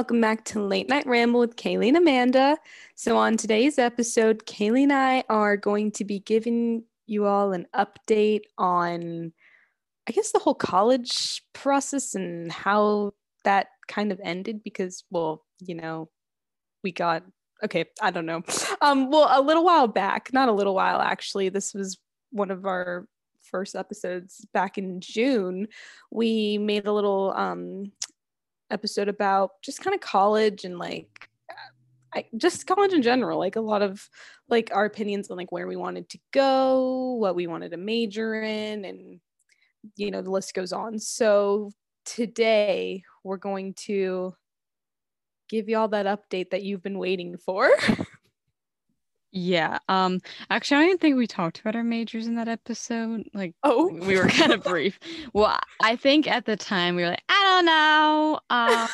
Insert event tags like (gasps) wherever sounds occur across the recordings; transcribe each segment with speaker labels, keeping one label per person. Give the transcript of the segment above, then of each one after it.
Speaker 1: Welcome back to Late Night Ramble with Kaylee and Amanda. So, on today's episode, Kaylee and I are going to be giving you all an update on, I guess, the whole college process and how that kind of ended because, well, you know, we got, okay, I don't know. (laughs) Um, well, a little while back, not a little while actually, this was one of our first episodes back in June, we made a little um episode about just kind of college and like I, just college in general like a lot of like our opinions on like where we wanted to go what we wanted to major in and you know the list goes on. So today we're going to give you all that update that you've been waiting for (laughs)
Speaker 2: Yeah. Um actually I don't think we talked about our majors in that episode. Like
Speaker 1: oh
Speaker 2: we were kind of (laughs) brief. Well, I think at the time we were like, I don't know. Um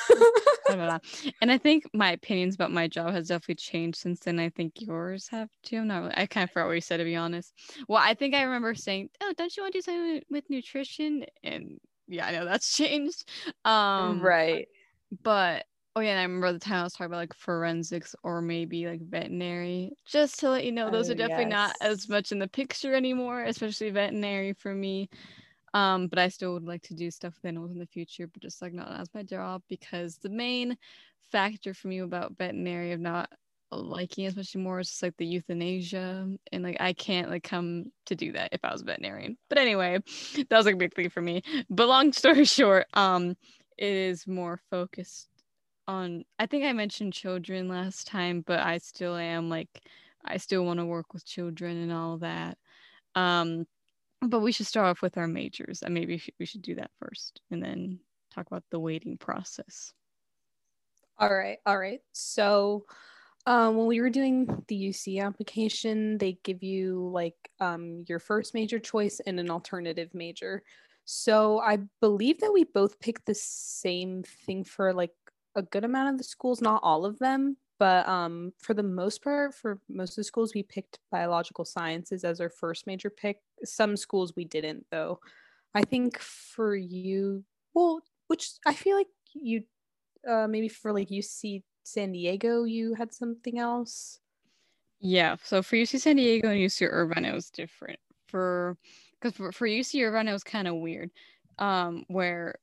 Speaker 2: blah, blah, blah. and I think my opinions about my job has definitely changed since then. I think yours have too. I'm not really I kind of forgot what you said to be honest. Well, I think I remember saying, Oh, don't you want to do something with nutrition? And yeah, I know that's (laughs) changed. Um
Speaker 1: right
Speaker 2: but Oh yeah, and I remember the time I was talking about like forensics or maybe like veterinary. Just to let you know, those
Speaker 1: Oh,
Speaker 2: are definitely not as much in the picture anymore, especially veterinary for me. Um, but I still would like to do stuff with animals in the future, but just like not as my job because the main factor for me about veterinary of not liking as much anymore is just like the euthanasia and like I can't like come to do that if I was a veterinarian. But anyway, that was like a big thing for me. But long story (laughs) short, um, it is more focused on I think I mentioned children last time, but I still am like I still want to work with children and all that. Um but we should start off with our majors and maybe we should do that first and then talk about the waiting process.
Speaker 1: all right all right so um, when we were doing the UC application, they give you like um, your first major choice and an alternative major. So I believe that we both picked the same thing for like a good amount of the schools, not all of them, but um, for the most part, for most of the schools, we picked biological sciences as our first major pick. Some schools we didn't, though. I think for you, well, which I feel like you uh, maybe for like UC San Diego, you had something else.
Speaker 2: Yeah, so for UC San Diego and UC Irvine it was different. For because for, for UC Irvine it was kind of weird. Um where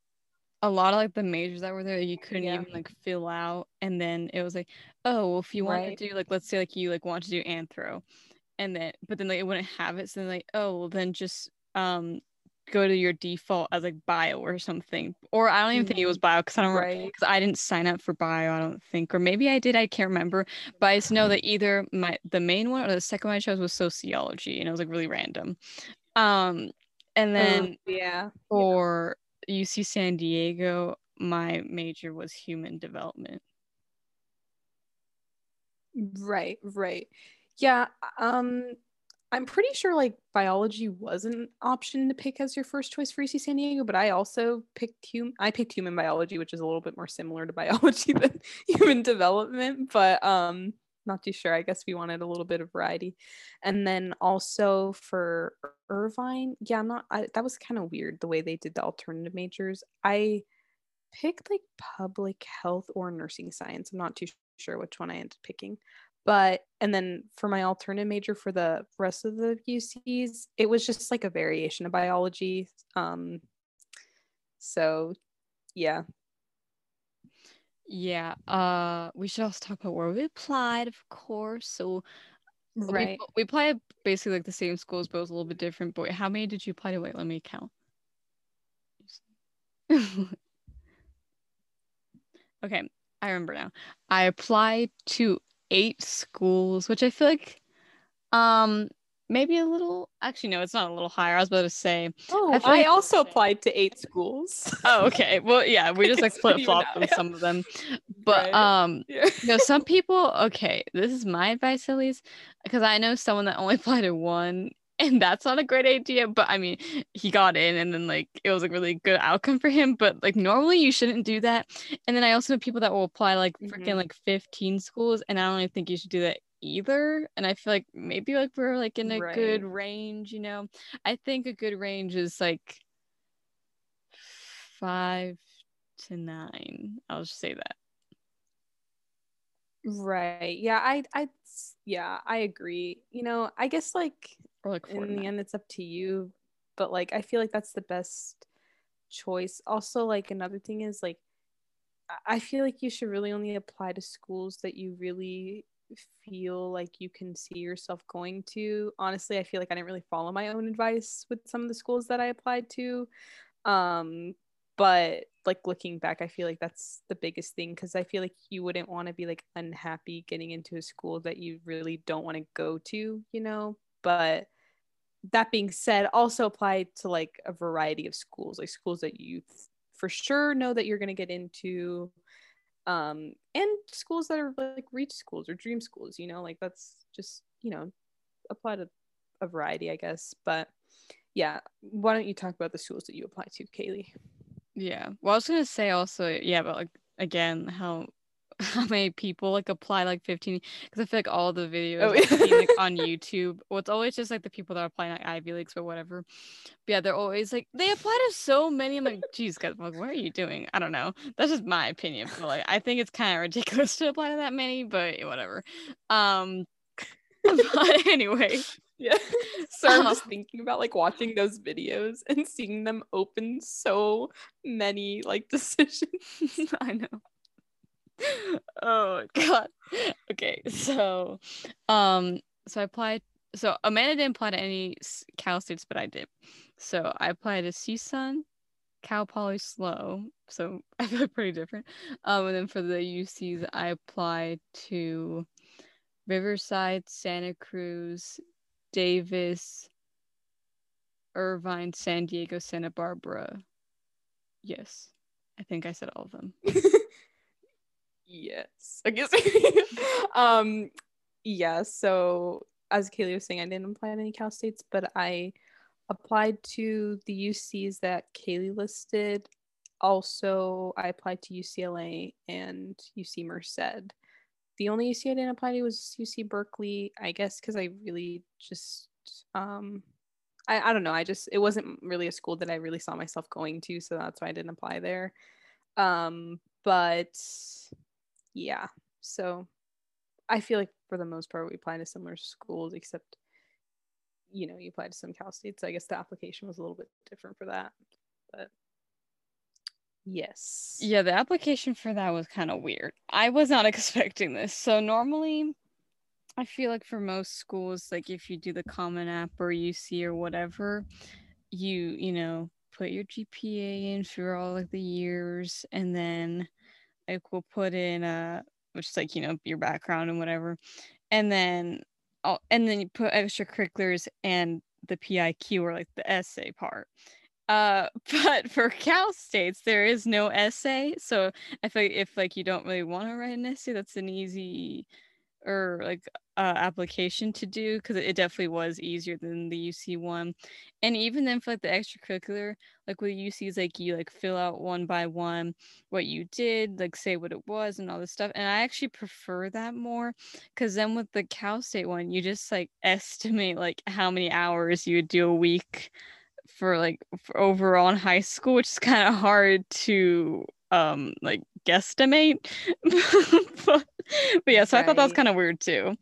Speaker 2: a lot of like the majors that were there you couldn't
Speaker 1: Yeah.
Speaker 2: even like fill out and then it was like oh well, if you want
Speaker 1: Right.
Speaker 2: to do like let's say like you like want to do anthro and then but then like it wouldn't have it so then like oh well then just um go to your default as like bio or something or i don't even think it was bio because i don't
Speaker 1: Right.
Speaker 2: because i didn't sign up for bio i don't think or maybe i did i can't remember but i just know that either my the main one or the second one i chose was sociology and it was like really random um and then
Speaker 1: Oh, yeah.
Speaker 2: for uc san diego my major was human development
Speaker 1: Right, right. Yeah, um I'm pretty sure like biology was an option to pick as your first choice for UC San Diego, but I also picked hum I picked human biology, which is a little bit more similar to (laughs) biology than human development, but um not too sure. I guess we wanted a little bit of variety. And then also for Irvine, yeah, I'm not I, that was kind of weird the way they did the alternative majors. I picked like public health or nursing science. I'm not too sure which one I ended picking. But and then for my alternative major for the rest of the UCs, it was just like a variation of biology. Um so yeah.
Speaker 2: Yeah uh we should also talk about where we applied of course. So
Speaker 1: Right.
Speaker 2: we, we applied basically like the same schools but it was a little bit different but how many did you apply to? Wait let me count. (laughs) Okay i remember now. I applied to eight schools which i feel like um maybe a little actually no it's not a little higher i was about to say
Speaker 1: Oh,
Speaker 2: I
Speaker 1: I, also applied to eight schools. (laughs)
Speaker 2: oh okay well yeah we just like
Speaker 1: out,
Speaker 2: with
Speaker 1: yeah.
Speaker 2: some of them but
Speaker 1: Right.
Speaker 2: um (laughs)
Speaker 1: yeah.
Speaker 2: no, some people, okay, this is my advice at least, because I know someone that only (laughs) applied to one, and that's not a great idea. But I mean, he got in, and then like it was a really good outcome for him. But like normally you shouldn't do that. And then I also know people that will apply like freaking
Speaker 1: Mhm.
Speaker 2: like 15 schools, and I don't even think you should do that either. And I feel like maybe like we're like in a good range, you know. I think a good range is like five to nine. I'll just say that.
Speaker 1: Right. Yeah, I I yeah, I agree. You know, I guess like
Speaker 2: Or like
Speaker 1: in the end it's up to you, but like I feel like that's the best choice. Also, like another thing is like I feel like you should really only apply to schools that you really feel like you can see yourself going to. Honestly, I feel like I didn't really follow my own advice with some of the schools that I applied to. Um, but like looking back, I feel like that's the biggest thing because I feel like you wouldn't want to be like unhappy getting into a school that you really don't want to go to, you know? But that being said, also apply to like a variety of schools, like schools that you for sure know that you're going to get into um and schools that are like reach schools or dream schools you know like that's just you know apply to a variety i guess but yeah why don't you talk about the schools that you apply to kaylee
Speaker 2: Yeah. Well, I was gonna say also, yeah, but like again, how (laughs) how many people like apply like 15 because I feel like all the videos
Speaker 1: Oh,
Speaker 2: seen, like (laughs) on YouTube, well, it's always just like the people that are applying like Ivy Leagues or whatever. But yeah, they're always like they apply to so many. I'm like, geez, guys, like, what are you doing? I don't know. That's just my opinion. But like I think it's kind of ridiculous (laughs) to apply to that many, but whatever. Um but anyway.
Speaker 1: yeah so i'm
Speaker 2: Uh,
Speaker 1: just thinking about like watching those videos and seeing them open so many like decisions
Speaker 2: I know. (laughs) Oh god. (laughs) Okay, so um so I applied so Amanda didn't apply to any Cal states, but I did. So I applied to CSUN, Cal Poly SLO. So (laughs) I feel pretty different. Um and then for the UCs I applied to Riverside, Santa Cruz, Davis, Irvine, San Diego, Santa Barbara. Yes. I think I said all of them.
Speaker 1: Yes. I guess (laughs) um yeah so as kaylee was saying i didn't apply to any cal states but i applied to the ucs that kaylee listed. Also i applied to ucla and uc merced. The only uc i didn't apply to was uc berkeley i guess because i really just um I, I don't know i just it wasn't really a school that i really saw myself going to so that's why i didn't apply there. Um but yeah so i feel like for the most part we apply to similar schools except you know you apply to some cal states so i guess the application was a little bit different for that but yes
Speaker 2: Yeah, the application for that was kind of weird. I was not (laughs) expecting this. So normally I feel like for most schools like if you do the common app or UC or whatever, you, you know, put your GPA in for all like the years and then like we'll put in uh which is like, you know, your background and whatever. And then oh, and then you put extracurriculars and the PIQ or like the essay part. Uh, (laughs) but for Cal States, there is no essay. So I feel like if like you don't really want to write an essay, that's an easy or like uh, application to do because it definitely was easier than the UC one. And even then for like the extracurricular, like with UCs, like you like fill out one by one what you did, like say what it was and all this stuff. And I actually prefer that more because then with the Cal State one, you just like (laughs) estimate like how many hours you would do a week for like for overall in high school, which is kind of hard to um like guesstimate. (laughs) but, but yeah, so I thought that was kind of weird too.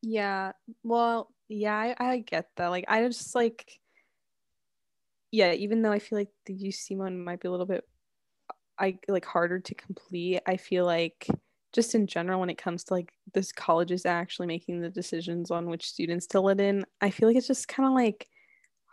Speaker 1: Yeah. Well, yeah, I, I get that. Like, I just like, yeah, even though I feel like the UC one might be a little bit, I like harder to complete, I feel like just in general, when it comes to like this colleges actually making the decisions on which students to let in, I feel like it's just kind of like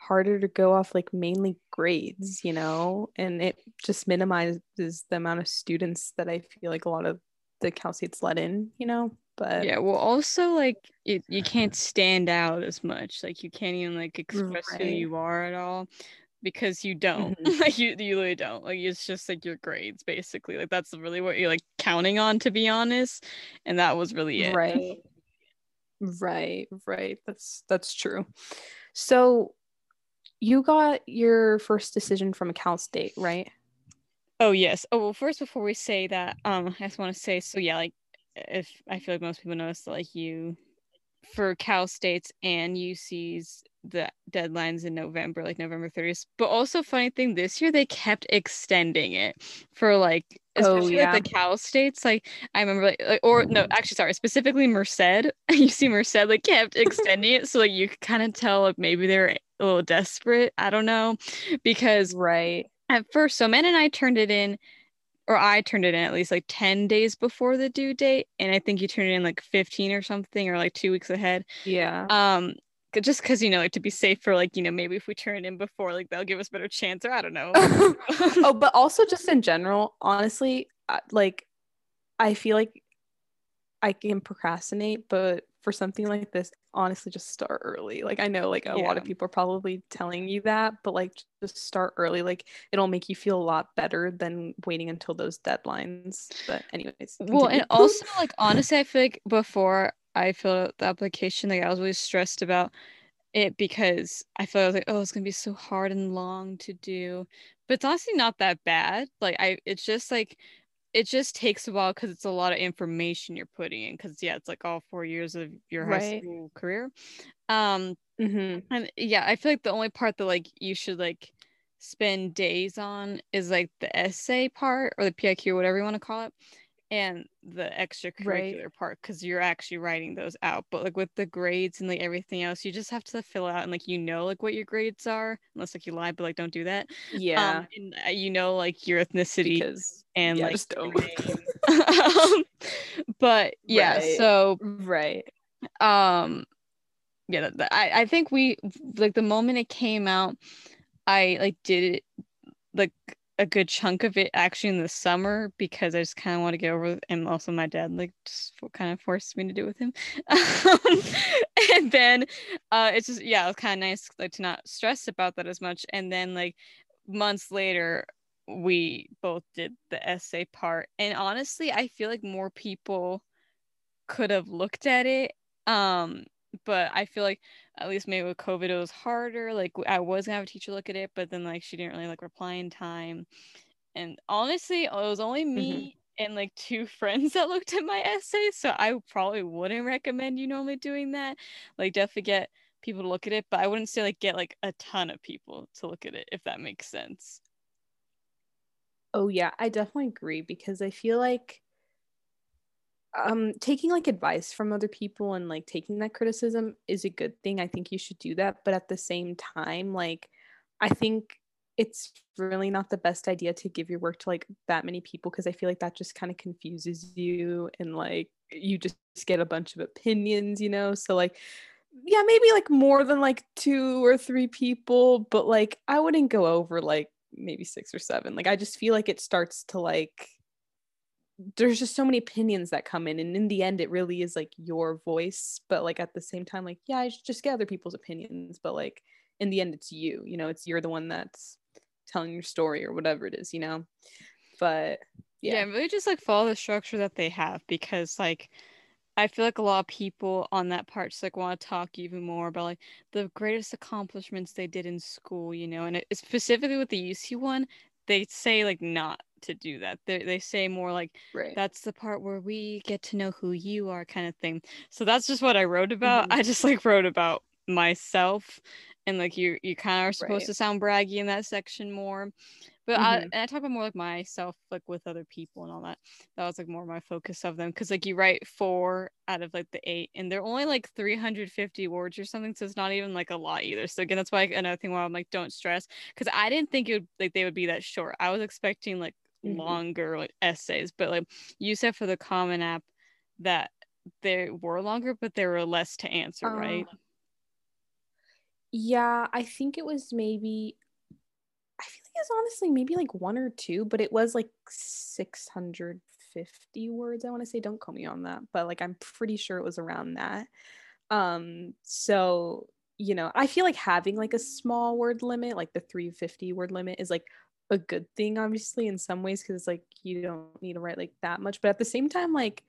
Speaker 1: harder to go off like mainly grades, you know, and it just minimizes the amount of students that I feel like a lot of the Cal States let in, you know. But
Speaker 2: Yeah, well also like it, you can't stand out as much. Like you can't even like express who you are at all because you don't.
Speaker 1: Mhm. (laughs)
Speaker 2: like you you really don't. Like it's just like your grades basically. Like that's really what you're like counting on to be honest. And that was really it.
Speaker 1: Right. Right, right. That's that's true. So you got your first decision from a Cal State, right?
Speaker 2: Oh yes. Oh well first before we say that, um I just want to say so yeah, like if I feel like most people notice that like you for Cal States and UC's the deadlines in November, like November 30th. But also funny thing this year they kept extending it for like especially oh, yeah. like the Cal states. Like I remember, like, like, or no, actually, sorry, specifically Merced. (laughs) UC Merced like kept extending it, so like you could kind of tell like maybe they're a little desperate. I don't know, because
Speaker 1: right
Speaker 2: at first, so Men and I turned it in, or I turned it in at least like ten days before the due date, and I think you turned it in like fifteen or something, or like two weeks ahead.
Speaker 1: Yeah.
Speaker 2: Um, just because you know like to be safe for like you know maybe if we turn it in before like they'll give us better chance or i don't know (laughs)
Speaker 1: oh (laughs) but also just in general honestly like i feel like i can procrastinate but for something like this honestly just start early like i know like a yeah. lot of people are probably telling you that but like just start early like it'll make you feel a lot better than waiting until those deadlines but anyways
Speaker 2: continue. well and (laughs) also like honestly i feel like before I filled out the application, like I was always stressed about it because I felt I was like, oh, it's gonna be so hard and long to do. But it's honestly not that bad. Like I, it's just like it just takes a while because it's a lot of information you're putting in. Because yeah, it's like all four years of your right. high school career. Um, mm-hmm. and yeah, I feel like the only part that like you should like spend days on is like the essay part or the PIQ or whatever you want to call it and the extracurricular right. part because you're actually writing those out but like with the grades and like everything else you just have to fill out and like you know like what your grades are unless like you lie but like don't do that
Speaker 1: yeah um,
Speaker 2: and uh, you know like your ethnicity because, and yeah, like um, but yeah right. so
Speaker 1: right
Speaker 2: um yeah I, I think we like the moment it came out i like did it like a good chunk of it actually in the summer because I just kind of want to get over and also my dad like just kind of forced me to do it with him. (laughs) and then uh it's just yeah, it was kind of nice like to not stress about that as much. And then like months later we both did the essay part. And honestly, I feel like more people could have looked at it um but I feel like at least maybe with COVID it was harder. Like I was gonna have a teacher look at it, but then like she didn't really like reply in time. And honestly, it was only me mm-hmm. and like two (laughs) friends that looked at my essay, so I probably wouldn't recommend you normally doing that. Like definitely get people to look at it, but I wouldn't say like get like a ton of people to look at it if that makes sense.
Speaker 1: Oh yeah, I definitely agree because I feel like um taking like advice from other people and like taking that criticism is a good thing. I think you should do that but at the same time like i think it's really not the best idea to give your work to like that many people because i feel like that just kind of confuses you and like you just get a bunch of opinions you know? So like yeah maybe like more than like two or three people but like i wouldn't go over like maybe six or seven. Like i just feel like it starts to like there's just so many opinions that come in and in the end it really is like your voice but like at the same time like yeah i just get other people's opinions but like in the end it's you you know it's you're the one that's telling your story or whatever it is you know? But yeah,
Speaker 2: yeah. really just like follow the structure that they have because like I feel like a lot of people on that part just like want to talk even more about like the greatest accomplishments they did in school, you know, and it, specifically with the UC one, they say like not to do that. They they say more like
Speaker 1: right.
Speaker 2: that's the part where we get to know who you are kind of thing. So that's just what I wrote about. Mm-hmm. I just like wrote about myself and like you you kind of are supposed right. to sound braggy in that section more but mm-hmm. I, and I talk about more like myself like with other people and all that that was like more my focus of them because like you write four out of like the eight and they're only like 350 words or something so it's not even like a lot either so again that's why another thing why i'm like don't stress because i didn't think it would like they would be that short i was expecting like mm-hmm. longer like essays but like you said for the common app that they were longer but there were less to answer uh, right
Speaker 1: yeah i think it was maybe I feel like it's honestly maybe like one or two, but it was like 650 words. I want to say, don't call me on that, but like I'm pretty sure it was around that. Um, so you know, I feel like having like a small word limit, like the 350 word limit, is like a good thing, obviously, in some ways, because it's like you don't need to write like that much, but at the same time, like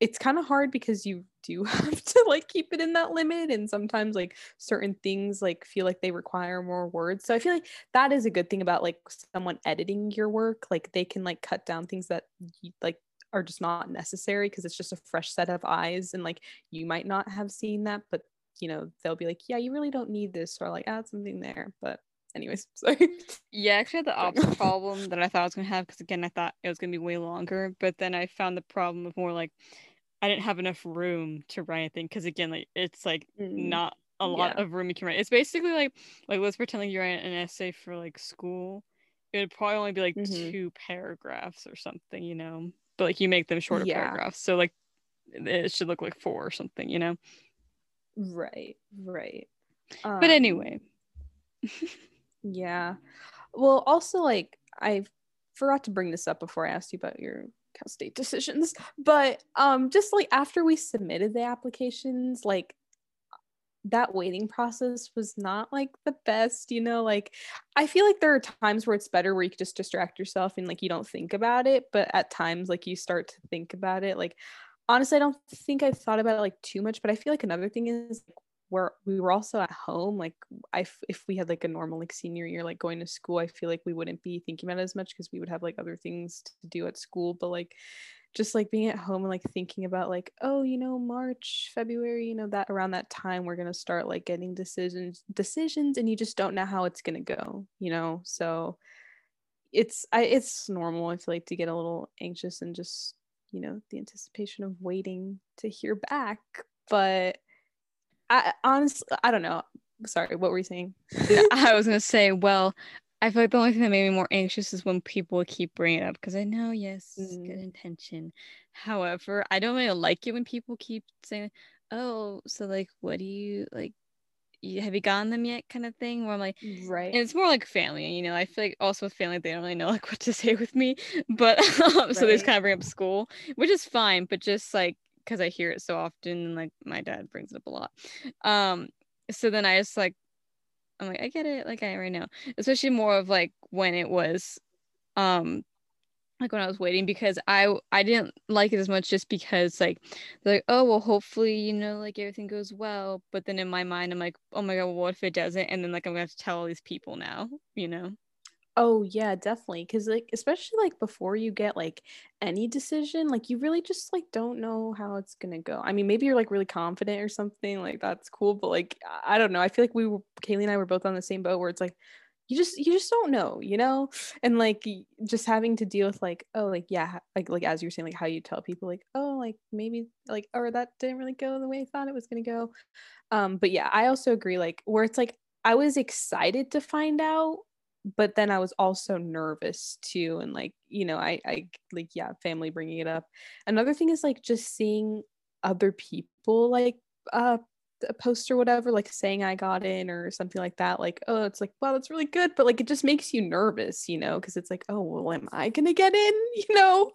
Speaker 1: it's kind of hard because you do (laughs) have to like keep it in that limit and sometimes like certain things like feel like they require more words so i feel like that is a good thing about like someone editing your work like they can like cut down things that you, like are just not necessary because it's just a fresh set of eyes and like you might not have seen that but you know they'll be like yeah you really don't need this or like add something there but anyways, (laughs) sorry.
Speaker 2: Yeah, actually had the opposite (laughs) problem that I thought I was gonna have because again I thought it was gonna be way longer, but then I found the problem of more like I didn't have enough room to write anything because again like it's like
Speaker 1: Mm,
Speaker 2: not a lot
Speaker 1: yeah.
Speaker 2: of room you can write. It's basically like like let's pretend like you write an essay for like school. It would probably only be like
Speaker 1: Mhm.
Speaker 2: two paragraphs or something, you know. But like you make them shorter
Speaker 1: Yeah.
Speaker 2: paragraphs, so like it should look like four or something, you know.
Speaker 1: Right, right.
Speaker 2: But
Speaker 1: Um,
Speaker 2: anyway, (laughs)
Speaker 1: Yeah. Well, also like I forgot to bring this up before I asked you about your Cal State (laughs) decisions, but um just like after we submitted the applications, like that waiting process was not like the best, you know, like I feel like there are times where it's better where you can just distract yourself and like you don't think about it, but at times like you start to think about it. Like honestly, I don't think I've thought about it like too much, but I feel like another thing is like, where we were also at home like i f- if we had like a normal like senior year like going to school i feel like we wouldn't be thinking about it as much because we would have like other things to do at school but like just like being at home and like thinking about like oh you know march february you know that around that time we're going to start like getting decisions decisions and you just don't know how it's going to go you know? So it's i it's normal i feel like to get a little anxious and just you know the anticipation of waiting to hear back but I honestly, I don't know. Sorry, what were you saying? (laughs)
Speaker 2: I was gonna say, well, I feel like the only thing that made me more anxious is when people keep bringing it up because I know, yes,
Speaker 1: Mm.
Speaker 2: good intention. However, I don't really like it when people keep saying, "Oh, so like, what do you like? Have you gotten them yet?" kind of thing. Where I'm like,
Speaker 1: Right.
Speaker 2: and it's more like family, you know. I feel like also with family, they don't really know like what to say with me, (laughs) but um, so they just kind of bring up school, which is fine, but just like because I hear it so often, and like my dad brings it up a lot. Um, so then I just like I'm like, I get it, like I right now. Especially more of like when it was um like when I was waiting because I I didn't like it as much just because like like, oh well hopefully, you know, like everything goes well. But then in my mind I'm like, oh my god, well, what if it doesn't? And then like I'm gonna have to tell all these people now, you know?
Speaker 1: Oh yeah, definitely. Cause like especially like before you get like any decision, like you really just like don't know how it's gonna go. I mean, maybe you're like really confident or something, like that's cool, but like I don't know. I feel like we were Kaylee and I were both on the same boat where it's like you just you just don't know, you know? And like just having to deal with like, oh like yeah, like like as you're saying, like how you tell people like, oh like maybe like or that didn't really go the way I thought it was gonna go. Um, but yeah, I also agree, like where it's like I was excited to find out but then I was also nervous too. And like, you know, I, I like, yeah, family bringing it up. Another thing is like just seeing other people like, uh, a post or whatever, like saying I got in or something like that. Like, oh, it's like, wow, that's really good. But like, it just makes you nervous, you know, because it's like, oh, well, am I going to get in? (laughs) You know?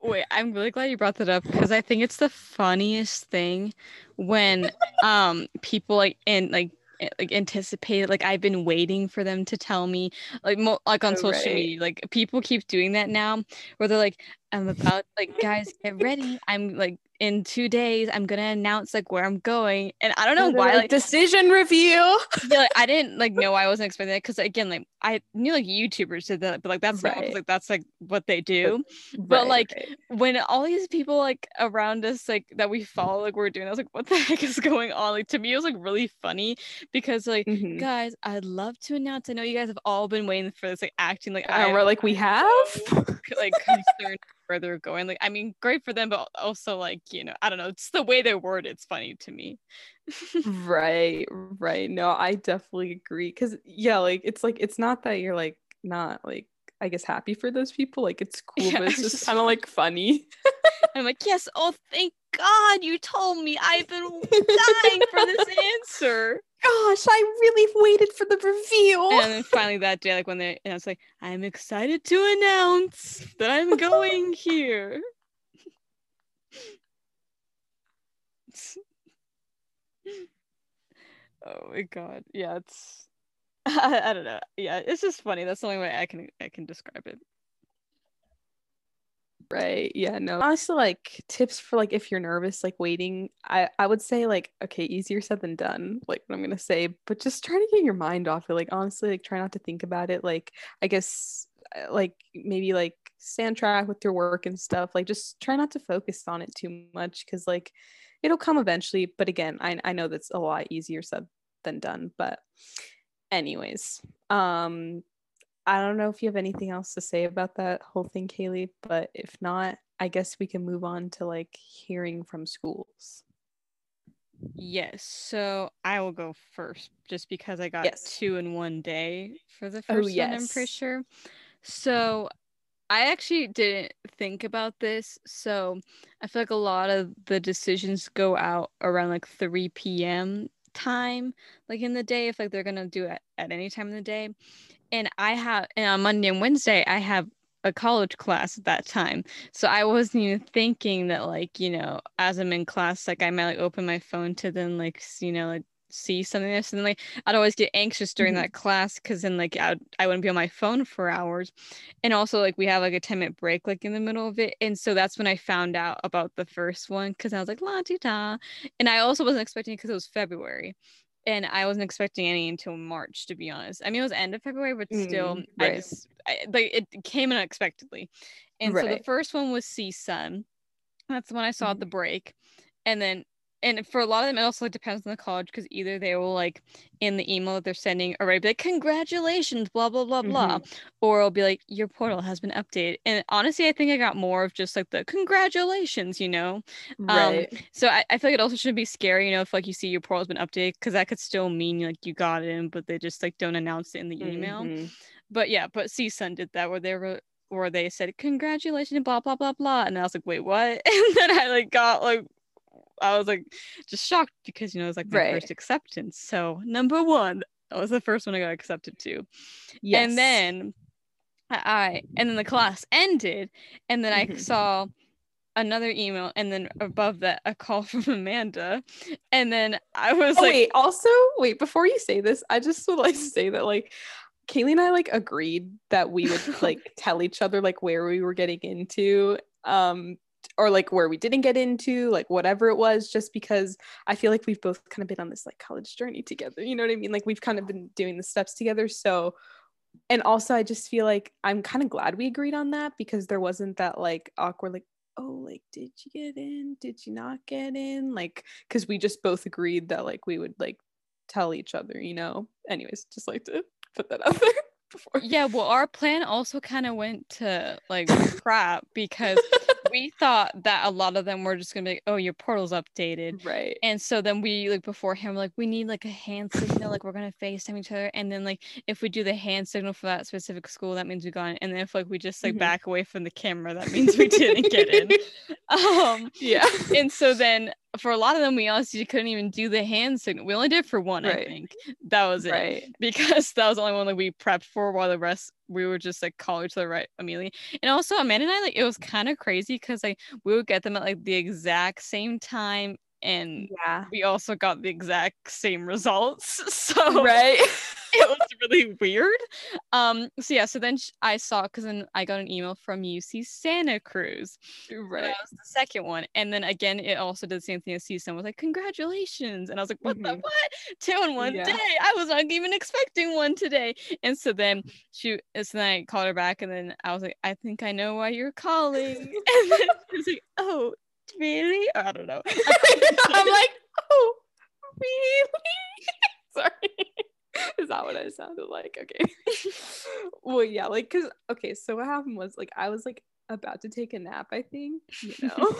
Speaker 2: Wait, I'm really glad you brought that up because I think it's the funniest thing when um people like and like like anticipate like I've been waiting for them to tell me like mo- like on
Speaker 1: Oh,
Speaker 2: social
Speaker 1: right.
Speaker 2: media like people keep doing that now where they're like I'm about like guys get ready I'm like in two days I'm gonna announce like where I'm going and I don't know why
Speaker 1: like,
Speaker 2: like
Speaker 1: decision review. (laughs)
Speaker 2: yeah, like, I didn't like (laughs) know I wasn't expecting that because again like I knew like YouTubers did that but like that's not
Speaker 1: Right.
Speaker 2: like that's like what they do But, like,
Speaker 1: right.
Speaker 2: when all these people like around us like that we follow like we're doing i was like what the (laughs) heck is going on like to me it was like really funny because like
Speaker 1: Mhm.
Speaker 2: guys i'd love to announce i know you guys have all been waiting for this like acting like i
Speaker 1: we're like, we have.
Speaker 2: like concerned where they're going like i mean great for them but also like you know i don't know it's the way they word it's funny to me. (laughs)
Speaker 1: Right right. No i definitely agree because yeah like it's like it's not that you're like not like i guess happy for those people like it's (laughs) cool
Speaker 2: Yeah,
Speaker 1: but it's just kind of like funny. (laughs)
Speaker 2: I'm like yes oh thank god you told me. I've been dying for this answer
Speaker 1: gosh i really waited for the reveal
Speaker 2: and then finally that day, like when they, and I was like, I'm excited to announce that I'm going (laughs) here. oh my god, yeah, it's, (laughs) I, I don't know, yeah, it's just funny. That's the only way I can I can describe it.
Speaker 1: Right yeah no. Honestly like tips for like if you're nervous like waiting i i would say like okay easier said than done like what i'm gonna say but just try to get your mind off it like honestly like try not to think about it like i guess uh, like maybe like stay on track with your work and stuff like just try not to focus on it too much because like it'll come eventually but again I, I know that's a lot easier said than done but anyways, um, I don't know if you have anything else to say about that whole thing, Kaylee, but if not, I guess we can move on to like hearing from schools.
Speaker 2: Yes. So I will go first just because I got
Speaker 1: Yes.
Speaker 2: two in one day for the
Speaker 1: Oh,
Speaker 2: first one, I'm pretty sure. So I actually didn't think about this. So I feel like a lot of the decisions go out around like 3 p.m. time, like in the day, if like they're gonna do it at any time in the day. And I have and on Monday and Wednesday, I have a college class at that time. So I wasn't even thinking that like, you know, as I'm in class, like I might like open my phone to then like you know, like see something else. And then, like I'd always get anxious during
Speaker 1: Mhm.
Speaker 2: that class because then like I I wouldn't be on my phone for hours. And also like we have like a 10 minute break like in the middle of it. And so that's when I found out about the first one because I was like la di da. And I also wasn't expecting it because it was February. And I wasn't expecting any until March, to be honest. I mean, it was end of February, but still,
Speaker 1: Mm,
Speaker 2: I just I, like it came unexpectedly. And so the first one was CSUN. That's the one I saw at
Speaker 1: Mhm.
Speaker 2: the break. And then and for a lot of them it also like, depends on the college because either they will like in the email that they're sending already be like congratulations blah blah blah blah
Speaker 1: Mhm.
Speaker 2: or it'll be like your portal has been updated and honestly i think i got more of just like the congratulations you know
Speaker 1: Right.
Speaker 2: so I, I feel like it also shouldn't be scary you know if like you see your portal has been updated because that could still mean like you got it in but they just like don't announce it in the email
Speaker 1: Mhm.
Speaker 2: but yeah, but CSUN did that where they were where they said congratulations blah blah blah blah and I was like wait what (laughs) and then I like got like I was like just shocked because you know it was like my
Speaker 1: Right.
Speaker 2: first acceptance so number one that was the first one I got accepted to
Speaker 1: Yes.
Speaker 2: and then I, and then the class ended and then I
Speaker 1: Mhm.
Speaker 2: saw another email and then above that a call (laughs) from Amanda and then I was
Speaker 1: Oh,
Speaker 2: like
Speaker 1: wait, also, wait, before you say this, I just would like to (laughs) say that like Kaylee and I like agreed that we would (laughs) like tell each other like where we were getting into. Um or like where we didn't get into, like whatever it was, just because I feel like we've both kind of been on this like college journey together. You know what I mean? Like we've kind of been doing the steps together. So and also I just feel like I'm kind of glad we agreed on that because there wasn't that like awkward like oh like did you get in did you not get in like because we just both agreed that like we would like tell each other you know anyways just like to put that out (laughs) there before
Speaker 2: Yeah, well, our plan also kind of went to like crap because (laughs) we thought that a lot of them were just gonna be like, "Oh, your portal's updated,"
Speaker 1: right.
Speaker 2: And so then we like beforehand were like, "We need like a hand signal, like we're gonna Facetime each other," and then like if we do the hand signal for that specific school, that means we got in, and then if like we just like
Speaker 1: Mhm.
Speaker 2: back away from the camera, that means we didn't get in. (laughs) Um,
Speaker 1: yeah.
Speaker 2: and so then for a lot of them, we honestly couldn't even do the hand signal. We only did for one, I think. That was it
Speaker 1: right (laughs)
Speaker 2: because that was the only one that we prepped for while the rest we were just like call each other right immediately and also amanda and i like it was kind of crazy because like we would get them at like the exact same time and
Speaker 1: yeah
Speaker 2: we also got the exact same results (laughs) so
Speaker 1: right (laughs)
Speaker 2: it was really weird um so yeah so then sh- i saw because then i got an email from uc santa cruz
Speaker 1: right
Speaker 2: that was the second one. And then again, it also did the same thing as CSUN was like, congratulations. And I was like, what the
Speaker 1: Mhm.
Speaker 2: what? Two in one
Speaker 1: Yeah.
Speaker 2: day. I was not even expecting one today. And so then (laughs) she so then I called her back and then I was like, I think I know why you're calling. And then she was like, Oh, really? Oh, I don't (laughs) (laughs) know.
Speaker 1: i'm like oh really? (laughs) Sorry. Is that what i sounded like? Okay. Well yeah like because okay so what happened was like i was like about to take a nap i think you know?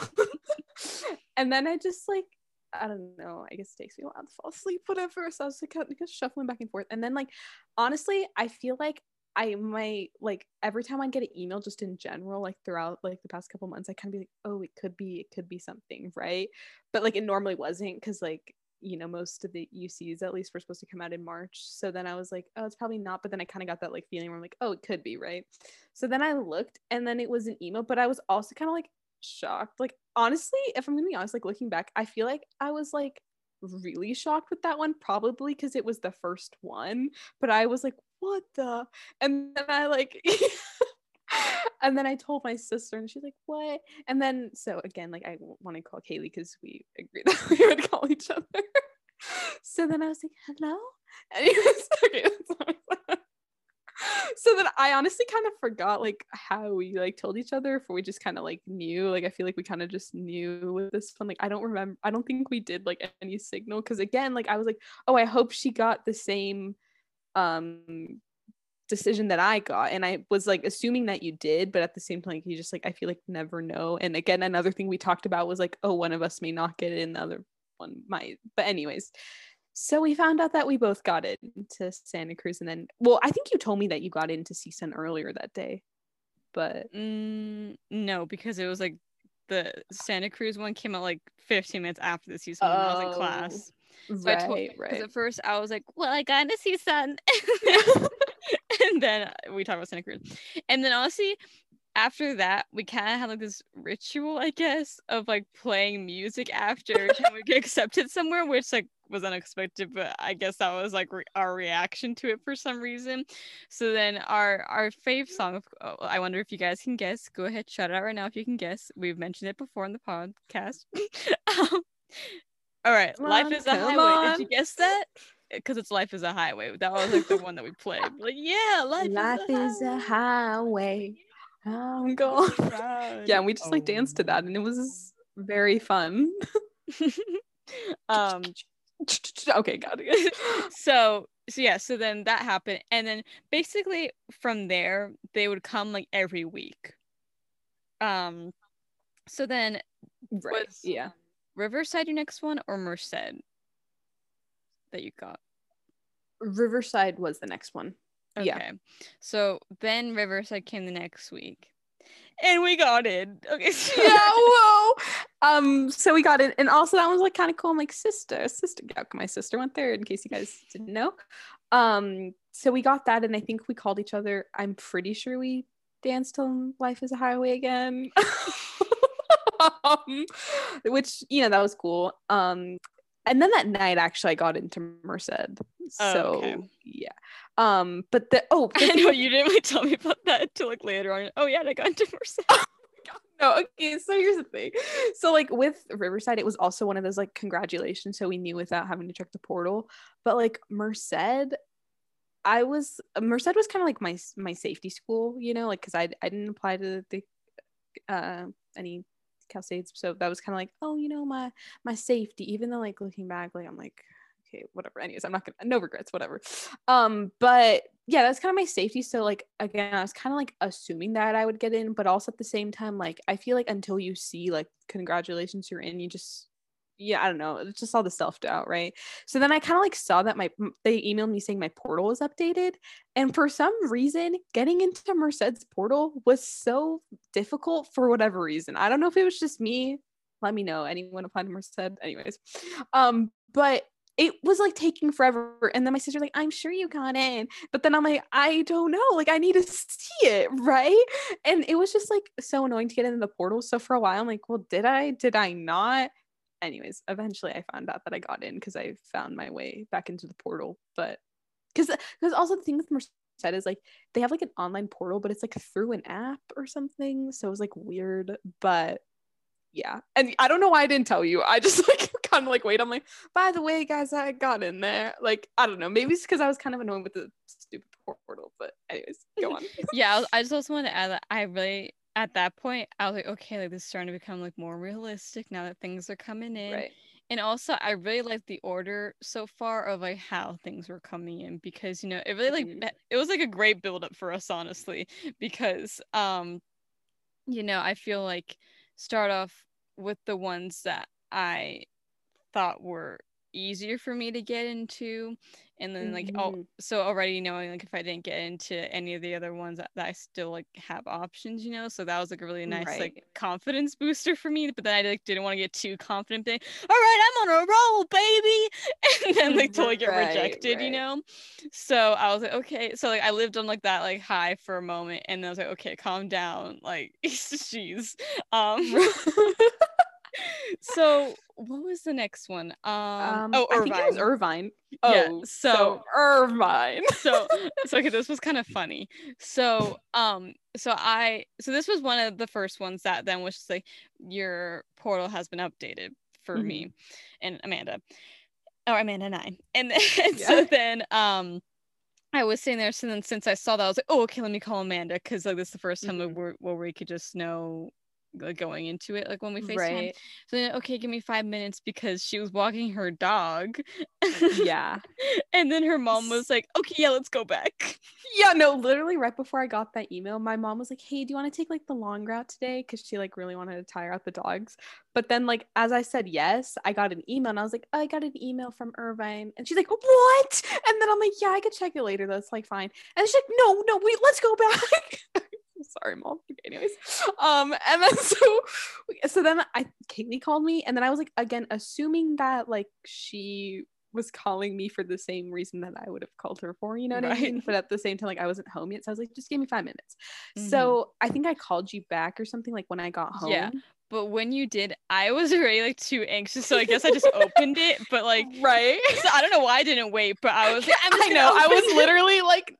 Speaker 1: And then i just like i don't know i guess it takes me a while to fall asleep whatever so i was like kind of shuffling back and forth. And then like honestly i feel like I might like every time I get an email just in general, like throughout like the past couple months, I kind of be like, oh, it could be, it could be something, right? But like it normally wasn't because like you know most of the UCs at least were supposed to come out in March. So then I was like, oh, it's probably not. But then I kind of got that like feeling where I'm like, oh, it could be, right? So then I looked and then it was an email, but I was also kind of like shocked. Like honestly, if I'm gonna be honest, like looking back, I feel like I was like really shocked with that one, probably because it was the first one. But I was like, what the? And then I like (laughs) and then I told my sister, and she's like, "What?" And then, so again, like I want to call Kaylee because we agreed (laughs) that we would call each other. so then I was like, "Hello," and he was okay. That's what I said. (laughs) so then I honestly kind of forgot like how we like told each other, if we just kind of like knew. Like I feel like we kind of just knew with this one. Like I don't remember. I don't think we did like any signal because again, like I was like, "Oh, I hope she got the same." um decision that I got. And I was like assuming that you did, but at the same time, like, you just like I feel like never know. And again, another thing we talked about was like, oh, one of us may not get it and the other one might. But anyways, so we found out that we both got into Santa Cruz and then well, I think you told me that you got into CSUN earlier that day. But
Speaker 2: mm, no, because it was like the Santa Cruz one came out like 15 minutes after the CSUN oh, I was in class. So right, I told, right. At first I was like, well, I got into CSUN. (laughs) and then we talked about Santa Cruz. And then honestly, after that, we kind of had like this ritual, I guess, of like playing music after we get (laughs) accepted somewhere, which like was unexpected, but I guess that was like re- our reaction to it for some reason. So then our our fave song, oh, I wonder if you guys can guess. Go ahead, shout it out right now if you can guess. We've mentioned it before in the podcast. (laughs) um, all right, Life is a Highway. On. Did you guess that? because it's life is a highway. That was like the one that we played. Like, yeah, life, life is, a, is highway.
Speaker 1: a highway. I'm going. (laughs) yeah, and we just like danced to that, and it was very fun. (laughs) um, (laughs) okay, got it. (laughs)
Speaker 2: so, so yeah, so then that happened, and then basically from there they would come like every week. Um, so then
Speaker 1: right, yeah.
Speaker 2: Riverside your next one or Merced? that you got?
Speaker 1: Riverside was the next one. Okay. Yeah.
Speaker 2: So then Riverside came the next week. And we got in. (laughs) Okay.
Speaker 1: Yeah, whoa. Um, so we got in, and also that was like kind of cool. I'm like, sister, sister, my sister went there, in case you guys didn't know. Um, so we got that, and I think we called each other. I'm pretty sure we danced on Life is a Highway again. (laughs) um, which you know that was cool. Um, and then that night actually I got into Merced. Oh, so okay. yeah. Um, but the oh (laughs)
Speaker 2: the I know you didn't really tell me about that until like later on. Oh yeah, I got into Merced. (laughs)
Speaker 1: no, okay, so here's the thing. So like with Riverside, it was also one of those like congratulations. So we knew without having to check the portal. But like Merced, I was Merced was kind of like my my safety school, you know, like because I I didn't apply to the uh any Cal States. So that was kind of like, oh, you know, my my safety. Even though like looking back, like I'm like, okay, whatever. Anyways, I'm not gonna no regrets, whatever. Um, but yeah, that's kind of my safety. So like again, I was kind of like assuming that I would get in, but also at the same time, like I feel like until you see like congratulations, you're in, you just yeah, I don't know. It's just all the self doubt, right? So then I kind of like saw that my they emailed me saying my portal was updated, and for some reason, getting into Merced's portal was so difficult for whatever reason. I don't know if it was just me. Let me know. Anyone applied to Merced? Anyways, um, but it was like taking forever. And then my sister's like, I'm sure you got in. But then I'm like, I don't know. Like, I need to (laughs) see it. Right. And it was just like so annoying to get into the portal. So for a while, I'm like, well, did I? Did I not? Anyways, eventually I found out that I got in because I found my way back into the portal. But because because also the thing with Merced is like they have like an online portal, but it's like through an app or something. So it was like weird, but yeah. And I don't know why I didn't tell you. I just (laughs) like kind of like wait. I'm like, by the way, guys, I got in there. Like I don't know. Maybe it's because I was kind of annoyed with the stupid portal. But anyways, go (laughs) on.
Speaker 2: yeah, I just also want to add that I really at that point, I was like, okay, like this is starting to become like more realistic now that things are coming in. Right. And also, I really like the order so far of like how things were coming in because you know it really like mm-hmm. it was like a great build up for us honestly because um you know I feel like start off with the ones that I thought were easier for me to get into and then like mm-hmm. oh so already knowing like if i didn't get into any of the other ones that, that, i still like have options you know so that was like a really nice right. like confidence booster for me but then i like didn't want to get too confident being, all right i'm on a roll baby (laughs) and then like totally get right, rejected right. you know so i was like okay so like i lived on like that like high for a moment and then i was like okay calm down like (laughs) jeez um (laughs) so what was the next one? Um, um oh,
Speaker 1: Irvine. I think it was Irvine. Oh, yeah, so, so Irvine. (laughs)
Speaker 2: so (laughs) so okay, this was kind of funny. So um so I so this was one of the first ones that then was just like your portal has been updated for mm-hmm. me and Amanda. Or Amanda and I. And, (laughs) then, yeah. so then um I was sitting there, so then since I saw that, I was like, "Oh, okay, let me call Amanda," because like this is the first time mm-hmm. where, where we could just know like going into it like when we FaceTime.
Speaker 1: Right.
Speaker 2: So then okay, give me five minutes because she was walking her dog.
Speaker 1: Yeah. (laughs)
Speaker 2: and then her mom was like, okay, yeah, let's go back.
Speaker 1: Yeah, no, literally right before I got that email, my mom was like, "Hey, do you want to take like the long route today?" Because she like really wanted to tire out the dogs. But then, like, as I said yes, I got an email, and I was like, oh, "I got an email from Irvine," and she's like, "What?" And then I'm like, "Yeah, I could check it later. That's like fine." And she's like, "No, no, wait, let's go back." (laughs) (laughs) Sorry, mom. Okay, anyways, um, and then (laughs) so, so then I Kaylee called me, and then I was like, again, assuming that like she was calling me for the same reason that I would have called her for, you know what I mean? But at the same time, like I wasn't home yet. So I was like, just give me five minutes.
Speaker 2: Mhm.
Speaker 1: So I think I called you back or something like when I got home.
Speaker 2: Yeah. But when you did, I was already like too anxious, so I guess I just (laughs) opened it. But like,
Speaker 1: right.
Speaker 2: so I don't know why I didn't wait, but I was like,
Speaker 1: I know. I was literally like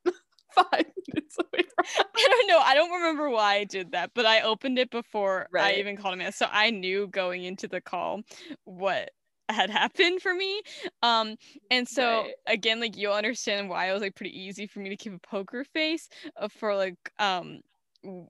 Speaker 1: (laughs) five minutes away from
Speaker 2: I don't know. I don't remember why I did that, but I opened it before I even called him. In. So I knew going into the call what had happened for me. Um, and so
Speaker 1: Right.
Speaker 2: again, like you'll understand why it was like pretty easy for me to keep a poker face uh, for like um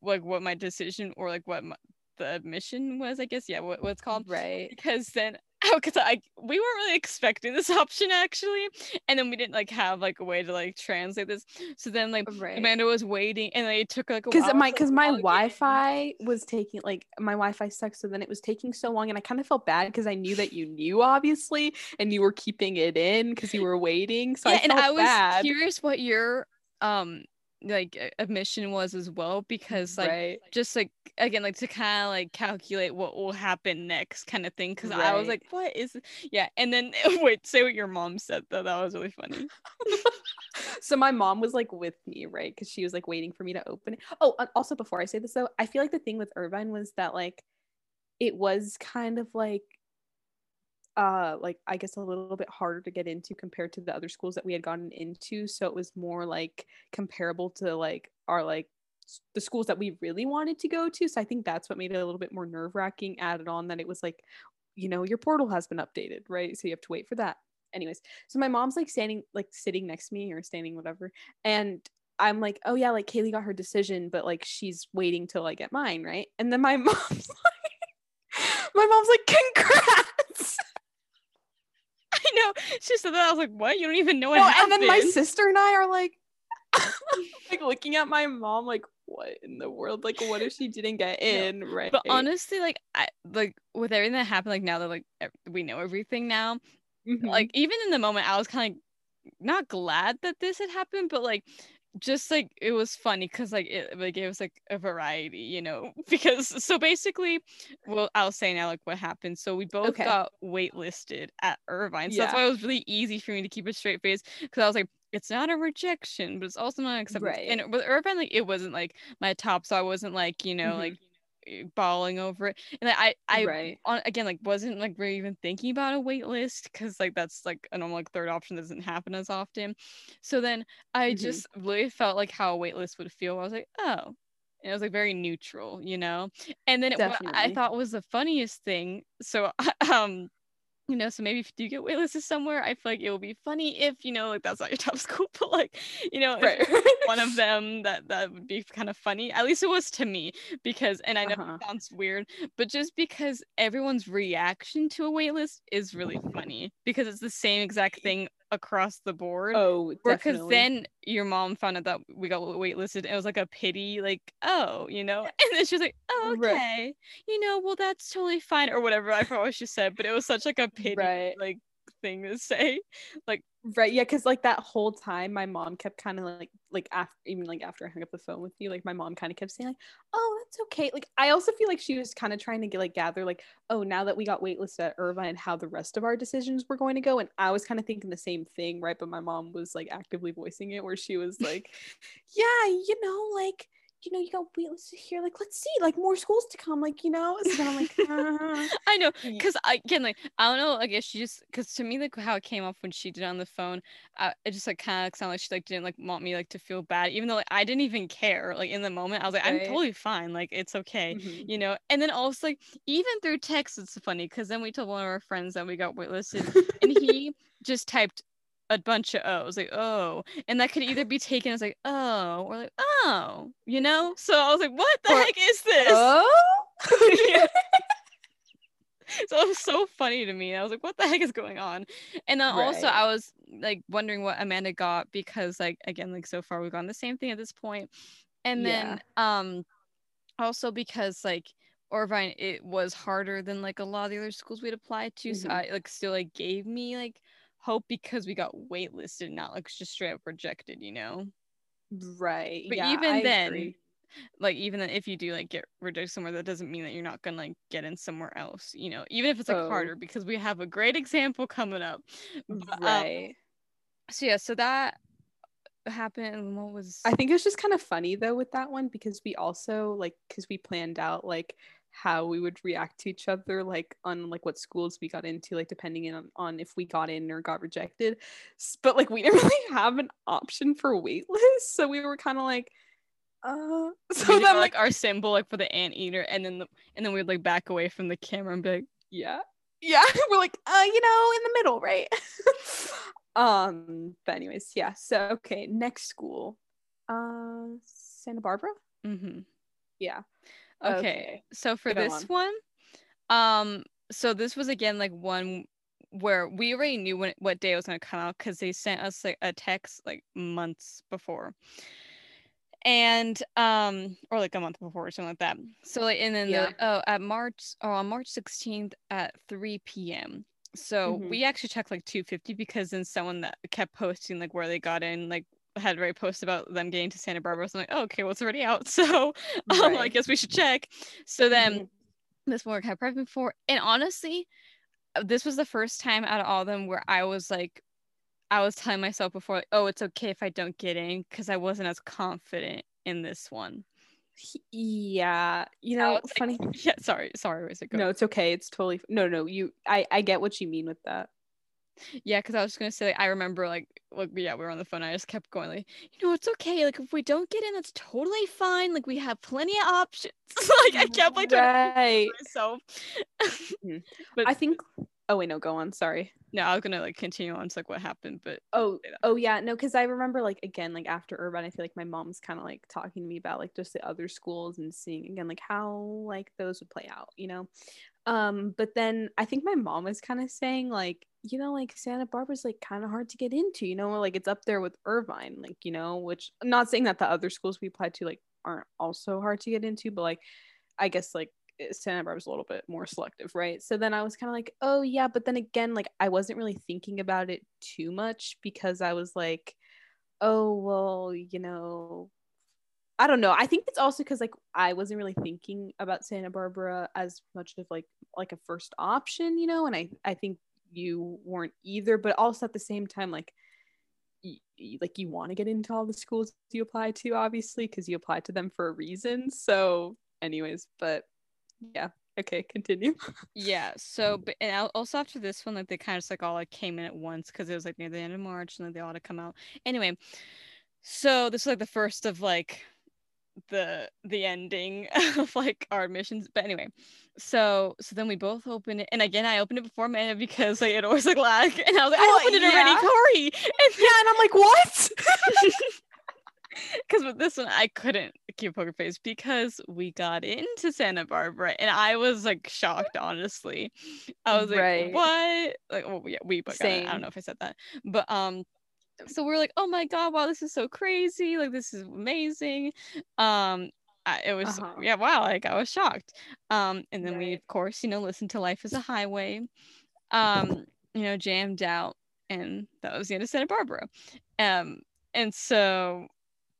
Speaker 2: like what my decision or like what my, the mission was. I guess yeah, what, what it's called
Speaker 1: Right.
Speaker 2: because then (laughs) because I we weren't really expecting this (laughs) option actually, and then we didn't like have like a way to like translate this. So then like
Speaker 1: Right.
Speaker 2: Amanda was waiting, and like, it took like a
Speaker 1: because my because my. Wi-Fi was taking like my Wi-Fi sucks, so then it was taking so long, and I kind of felt bad because I knew that you knew obviously, and you were keeping it in because you were waiting. So
Speaker 2: yeah,
Speaker 1: I
Speaker 2: and I was
Speaker 1: bad.
Speaker 2: curious what your um like admission was as well because like
Speaker 1: right.
Speaker 2: just like again like to kind of like calculate what will happen next kind of thing because I was like what is yeah and then (laughs) wait say what your mom said though that was really funny (laughs)
Speaker 1: so my mom was like with me, right? Because she was like waiting for me to open it. Oh, also before I say this though, I feel like the thing with Irvine was that like it was kind of like uh like I guess a little bit harder to get into compared to the other schools that we had gotten into. So it was more like comparable to like our like the schools that we really wanted to go to. So I think that's what made it a little bit more nerve wracking. Added on that it was like, you know, your portal has been updated, right? So you have to wait for that. Anyways, so my mom's like standing, like sitting next to me or standing, whatever. And I'm like, oh yeah, like Kaylee got her decision, but like she's waiting till I get mine, right? And then my (laughs) mom's like, my mom's like, congrats. (laughs)
Speaker 2: Know she said that I was like what you don't even know what
Speaker 1: No, and then my sister and I are like, (laughs) like looking at my mom, like, what in the world? Like, what if she didn't get in? right.
Speaker 2: but honestly like I like with everything that happened like now that like we know everything now
Speaker 1: Mhm.
Speaker 2: like even in the moment I was kind of like, not glad that this had happened, but like just like it was funny because like it like it was like a variety, you know. (laughs) Because so basically, well, I'll say now like what happened. So we both
Speaker 1: Okay.
Speaker 2: got waitlisted at Irvine, so that's why it was really easy for me to keep a straight face because I was like. It's not a rejection, but it's also not acceptance.
Speaker 1: Right.
Speaker 2: And with Irvine, like it wasn't like my top, so I wasn't like you know
Speaker 1: Mhm.
Speaker 2: like bawling over it. And I I
Speaker 1: right.
Speaker 2: on again like wasn't like really even thinking about a wait list because like that's like a normal like third option that doesn't happen as often so then i
Speaker 1: Mhm.
Speaker 2: just really felt like how a wait list would feel i was like oh and it was like very neutral you know and then it, what i thought was the funniest thing so (laughs) um you know, so maybe if you do get waitlisted somewhere, I feel like it will be funny if you know, like that's not your top (laughs) school, but like, you know,
Speaker 1: Right.
Speaker 2: one of (laughs) them that that would be kind of funny. At least it was to me because, and I know
Speaker 1: Uh-huh.
Speaker 2: it sounds weird, but just because everyone's reaction to a waitlist is really funny because it's the same exact thing across the board.
Speaker 1: Oh,
Speaker 2: Because then your mom found out that we got waitlisted. And it was like a pity, like, oh, you know, and then she was like, oh,
Speaker 1: Right.
Speaker 2: okay, you know, well, that's totally fine, or whatever. I forgot what she said, but it was such like a pity,
Speaker 1: Right.
Speaker 2: like thing to say. (laughs) Like,
Speaker 1: Right, yeah, because like that whole time, my mom kept kind of like, like after even like after I hung up the phone with you, like my mom kind of kept saying like, "Oh, that's okay." Like I also feel like she was kind of trying to get like gather like, "Oh, now that we got waitlisted at Irvine, and how the rest of our decisions were going to go." And I was kind of thinking the same thing, right? But my mom was like actively voicing it, where she was like, (laughs) "Yeah, you know, like." You know, you got waitlisted here. Like, let's see, like more schools to come. Like, you know. So then I'm like, (laughs) "Uh."
Speaker 2: I know, because I again, like, I don't know, I guess she just, because to me, like, how it came off when she did it on the phone, I, it just like kind of sounded like she like didn't like want me like to feel bad, even though like I didn't even care. Like in the moment, I was like, I'm totally fine. Like it's okay.
Speaker 1: Mhm.
Speaker 2: you know and then also like even through text it's funny because then we told one of our friends that we got waitlisted (laughs) and he just typed a bunch of o's like oh and that could either be taken as like oh or like oh you know so i was like what the
Speaker 1: Or,
Speaker 2: heck is this
Speaker 1: Oh, (laughs) (laughs)
Speaker 2: so it was so funny to me. I was like, what the heck is going on? And then also I was like wondering what Amanda got because like again, like so far we've gone the same thing at this point. And then um also because like Irvine it was harder than like a lot of the other schools we'd applied to. So
Speaker 1: Mhm.
Speaker 2: I like still like gave me like hope because we got waitlisted, not like just straight up rejected, you know?
Speaker 1: right.
Speaker 2: But
Speaker 1: yeah,
Speaker 2: even
Speaker 1: I
Speaker 2: then,
Speaker 1: agree.
Speaker 2: like even then, if you do like get rejected somewhere, that doesn't mean that you're not gonna like get in somewhere else. You know, even if it's like
Speaker 1: Oh.
Speaker 2: harder, because we have a great example coming up. But, um,
Speaker 1: right.
Speaker 2: so yeah, so that happened. and What was
Speaker 1: I think it's just kind of funny though with that one because we also like because we planned out like how we would react to each other like on like what schools we got into like depending on on if we got in or got rejected. But like we (laughs) didn't really have an option for waitlist so we were kind of like uh (laughs) so then
Speaker 2: like
Speaker 1: like
Speaker 2: our symbol like for the anteater, and then the, and then we'd like back away from the camera and be like,
Speaker 1: yeah. Yeah (laughs) we're like uh you know in the middle right? Um but anyways yeah so okay next school uh Santa Barbara?
Speaker 2: Mm-hmm.
Speaker 1: yeah
Speaker 2: Okay. So for
Speaker 1: Go
Speaker 2: this one, um, so this was again like one where we already knew when what day it was gonna come out because they sent us like a text like months before. And um or like a month before or something like that. So like and then
Speaker 1: Yeah.
Speaker 2: oh at March oh on March 16th at 3 p.m. So
Speaker 1: Mhm.
Speaker 2: we actually checked like 250 because then someone that kept posting like where they got in like had already posted about them getting to Santa Barbara. So I'm like, oh, okay, well it's already out. (laughs) So um, I guess we should check. So then
Speaker 1: Mhm.
Speaker 2: this one I prepping for, and honestly, uh, this was the first time out of all of them where I was like, I was telling myself before, like, oh, it's okay if I don't get in because I wasn't as confident in this one.
Speaker 1: yeah you know
Speaker 2: like,
Speaker 1: funny (laughs)
Speaker 2: Yeah, sorry, sorry, was it go?
Speaker 1: no it's okay it's totally no no you i i get what you mean with that
Speaker 2: Yeah, because I was just gonna say, like, I remember, like, like, yeah, we were on the phone. I just kept going, like, you know, it's okay. Like, if we don't get in, that's totally fine. Like, we have plenty of options. (laughs) like, I kept like
Speaker 1: right
Speaker 2: myself.
Speaker 1: Mhm. (laughs)
Speaker 2: but
Speaker 1: i think oh wait no go on sorry
Speaker 2: no, I was gonna like continue on to like what happened, but
Speaker 1: oh oh yeah no because i remember like again like after Irvine i feel like my mom's kind of like talking to me about like just the other schools and seeing again like how like those would play out you know um but then i think my mom was kind of saying like you know like santa barbara's like kind of hard to get into you know like it's up there with irvine like you know which I'm not saying that the other schools we applied to like aren't also hard to get into but like i guess like eh, Santa Barbara's a little bit more selective, right? So then I was kind of like, oh yeah, but then again, like I wasn't really thinking about it too much because I was like, oh well, you know, I don't know. I think it's also because like I wasn't really thinking about Santa Barbara as much of like like a first option, you know, and I I think you weren't either, but also at the same time, like y- like you want to get into all the schools you apply to, obviously, because you applied to them for a reason. So, anyways, but yeah, okay, continue. (laughs)
Speaker 2: yeah. So, but and al- also after this one, like they kind of just like all like came in at once because it was like near the end of March and then they all had to come out. Anyway, so this is like the first of like the the ending (laughs) of like our admissions. But anyway, so so then we both opened it, and again I opened it before Amanda because like it always like lag, and I was like,
Speaker 1: Oh,
Speaker 2: I opened it already,
Speaker 1: yeah.
Speaker 2: Corey. (laughs) And
Speaker 1: yeah, and I'm like, what? (laughs)
Speaker 2: because with this one I couldn't keep a poker face because we got into Santa Barbara and I was like shocked honestly. I was like,
Speaker 1: Right.
Speaker 2: what? Like well yeah, we but I don't- I
Speaker 1: Same.
Speaker 2: don't know if I said that. But um so we're like, oh my god, wow, this is so crazy, like this is amazing. Um I, it was
Speaker 1: Uh-huh.
Speaker 2: yeah, wow, like I was shocked. Um and then we of course, you know, listened to Life is a Highway. Um, you know, jammed out and that was the end of Santa Barbara. Um and so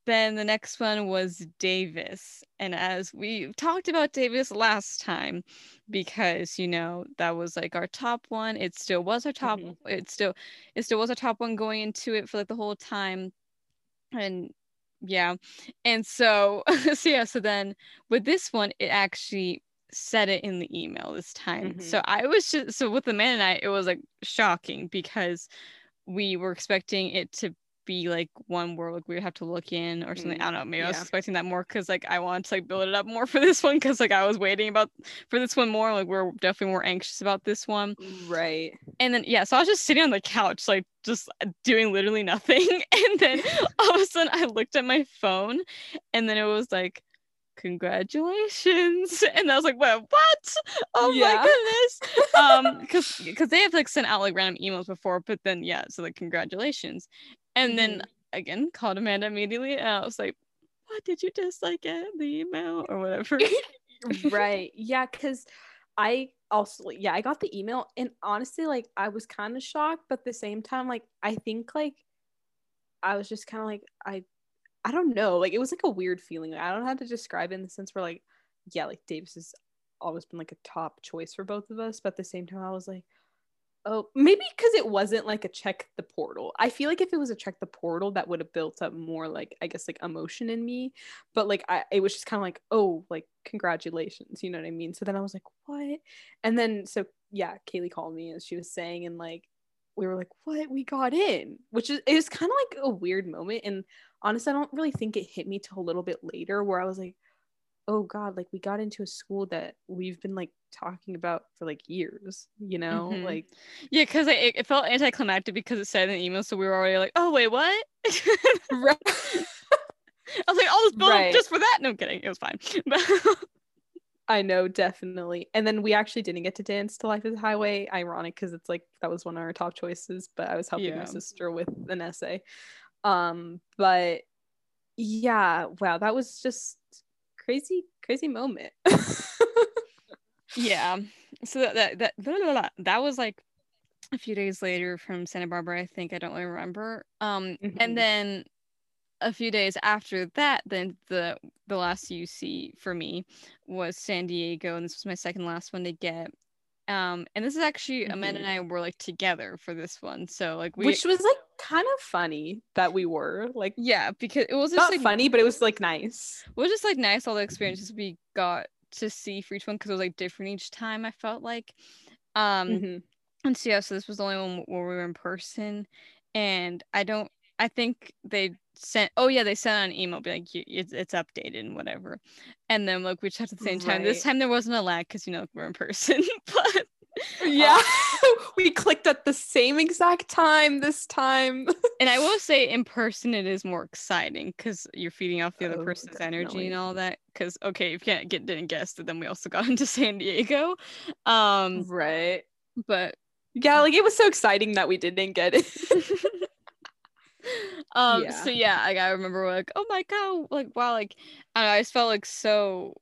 Speaker 2: then the next one was Davis. And as we talked about Davis last time, because you know that was like our top one. It still was our top.
Speaker 1: Mhm.
Speaker 2: It still it still was our top one going into it for like the whole time. And yeah. And so (laughs) so yeah, so then with this one, it actually said it in the email this time.
Speaker 1: Mhm.
Speaker 2: So I was just so with Amanda and I, it was like shocking because we were expecting it to be like one where like we would have to look in or something. I don't know. Maybe I was expecting that more because like I wanted to like build it up more (laughs) for this one because like I was waiting about for this one more. Like we're definitely more anxious about this one.
Speaker 1: Right.
Speaker 2: And then yeah, so I was just sitting on the couch, like just uh, doing literally nothing. (laughs) And then (laughs) all of a sudden I looked at my phone and then it was like congratulations and i was like well what oh
Speaker 1: Yeah.
Speaker 2: my goodness um because because they have like sent out like random emails before but then yeah so like congratulations and then
Speaker 1: Mhm.
Speaker 2: again called amanda immediately and i was like what did you just like get the email or whatever (laughs)
Speaker 1: right. (laughs) Yeah, because I also yeah, I got the email and honestly, like I was kind of shocked, but at the same time, like I think like I was just kind of like I I don't know, like it was like a weird feeling. I don't know how to describe it in the sense where like yeah, like Davis has always been like a top choice for both of us, but at the same time, I was like. Oh, maybe because it wasn't like a check the portal. I feel like if it was a check the portal, that would have built up more like I guess like emotion in me. But like I, it was just kind of like, oh, like congratulations, you know what I mean? So then I was like, what? And then so yeah, Kaylee called me as she was saying, and like we were like, what? We got in, which is it was kind of like a weird moment. And honestly, I don't really think it hit me till a little bit later, where I was like, oh god, like we got into a school that we've been like talking about for like years, you know,
Speaker 2: Mhm.
Speaker 1: like
Speaker 2: yeah because it, it felt anticlimactic because it said in the email so we were already like oh wait what (laughs)
Speaker 1: right. (laughs)
Speaker 2: i was like all this build
Speaker 1: Right.
Speaker 2: just for that no I'm kidding it was fine (laughs) but
Speaker 1: I know, definitely. And then we actually didn't get to dance to Life is a Highway. Ironic because it's like that was one of our top choices, but I was helping
Speaker 2: Yeah.
Speaker 1: my sister with an essay. Um, but yeah, wow, that was just crazy, crazy moment. (laughs)
Speaker 2: yeah so that that that, blah, blah, blah. that was like a few days later from santa barbara i think i don't really remember um
Speaker 1: Mhm.
Speaker 2: and then a few days after that then the the last uc for me was san diego and this was my second last one to get um and this is actually amanda
Speaker 1: Mhm.
Speaker 2: and i were like together for this one so like we
Speaker 1: Which was like kind of funny that we were like
Speaker 2: yeah because it was just
Speaker 1: not
Speaker 2: like
Speaker 1: funny, but it was like nice.
Speaker 2: it was just like nice all the experiences we got to see for each one because it was like different each time i felt like um
Speaker 1: Mhm.
Speaker 2: And so yeah, so this was the only one where we were in person, and I don't. I think they sent. Oh yeah, they sent an email, be like, it's it's updated and whatever. And then like we checked at the same time. This time there wasn't a lag because you know we're in person. (laughs) but
Speaker 1: Yeah, (laughs) we clicked at the same exact time this time.
Speaker 2: and I will (laughs) say in person it is more exciting because you're feeding off the other
Speaker 1: Oh,
Speaker 2: person's energy and all that. Because okay, if you can't get didn't guess that then we also got (laughs) into San Diego. Um,
Speaker 1: right.
Speaker 2: but
Speaker 1: Yeah, like it was so exciting that we didn't get it.
Speaker 2: um
Speaker 1: Yeah.
Speaker 2: so yeah like i remember like oh my god like wow like I, don't know, I just felt like so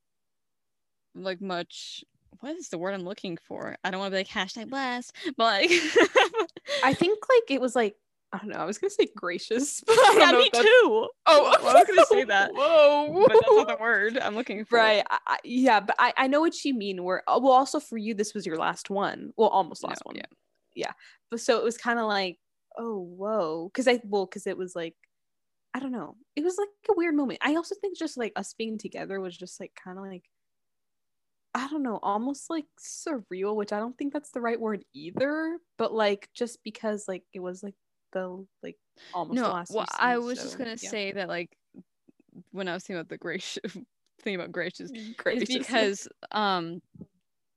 Speaker 2: like much what is the word i'm looking for i don't want to be like hashtag blessed, but like
Speaker 1: I think like it was like I don't know. I was gonna say gracious, (laughs) but I don't
Speaker 2: yeah
Speaker 1: know
Speaker 2: me too
Speaker 1: Oh,
Speaker 2: Well, I was gonna say (laughs) that
Speaker 1: Whoa,
Speaker 2: but that's not the word i'm looking for
Speaker 1: right. I, I, yeah, but I, I know what you mean. Where oh, well, also for you, this was your last one. Well, almost last
Speaker 2: No,
Speaker 1: one.
Speaker 2: yeah.
Speaker 1: yeah. But so it was kind of like, oh, whoa, because I well, because it was like, I don't know. It was like a weird moment. I also think just like us being together was just like kind of like. I don't know, almost like surreal, which I don't think that's the right word either. But like, just because like it was like the like almost the
Speaker 2: no
Speaker 1: last.
Speaker 2: well
Speaker 1: UC,
Speaker 2: i was just gonna
Speaker 1: yeah.
Speaker 2: say that like when i was thinking about the gracious (laughs) thing about gracious
Speaker 1: Gracious.
Speaker 2: is because um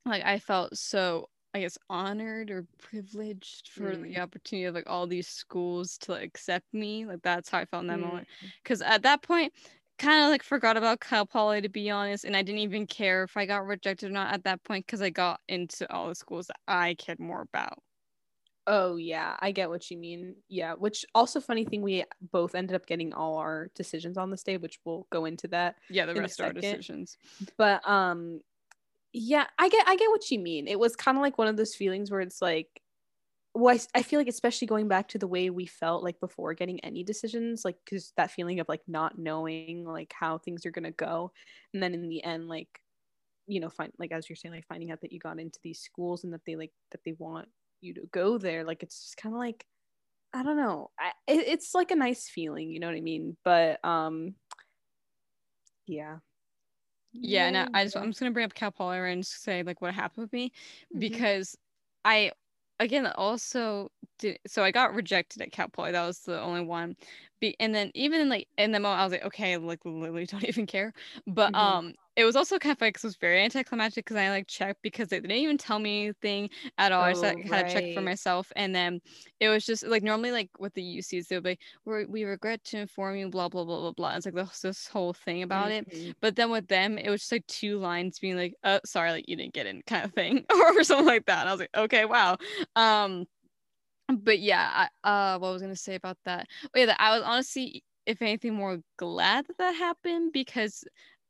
Speaker 2: like I felt so I guess honored or privileged for the
Speaker 1: Mm.
Speaker 2: opportunity of like all these schools to like, accept me. Like that's how I felt in that
Speaker 1: Mm.
Speaker 2: moment. Because at that point, kind of like forgot about Cal Poly to be honest, and I didn't even care if I got rejected or not at that point because I got into all the schools that I cared more about.
Speaker 1: Oh yeah, I get what you mean. Yeah, which also funny thing we both ended up getting all our decisions on this day, which we'll go into that.
Speaker 2: Yeah, the rest are our decisions.
Speaker 1: But um yeah, I get I get what you mean. It was kind of like one of those feelings where it's like well, I feel like especially going back to the way we felt like before getting any decisions, like cuz that feeling of like not knowing like how things are going to go and then in the end like you know, find like as you're saying like finding out that you got into these schools and that they like that they want you to go there, like it's just kind of like I don't know. I, it, it's like a nice feeling, you know what I mean? But um yeah.
Speaker 2: yeah, and I, I just. I'm just gonna bring up Cal Poly and say like what happened with me
Speaker 1: Mhm.
Speaker 2: because I again also did so I got rejected at Cal Poly. That was the only one. Be, and then even in like in the moment I was like, okay, like literally (laughs) don't even care. But mm-hmm. um it was also kind of like it was very anticlimactic because I like checked because they didn't even tell me anything at all. Oh, I just like, had to check for myself, and then it was just like normally like with the UCs they'll be we we regret to inform you blah blah blah blah blah. It's like this, this whole thing about mm-hmm. it. But then with them it was just like two lines being like, oh sorry, like you didn't get in kind of thing (laughs) or something like that. And I was like, okay, wow. Um, but yeah, I, uh, what was gonna say about that? Oh yeah, that I was honestly if anything more glad that that happened because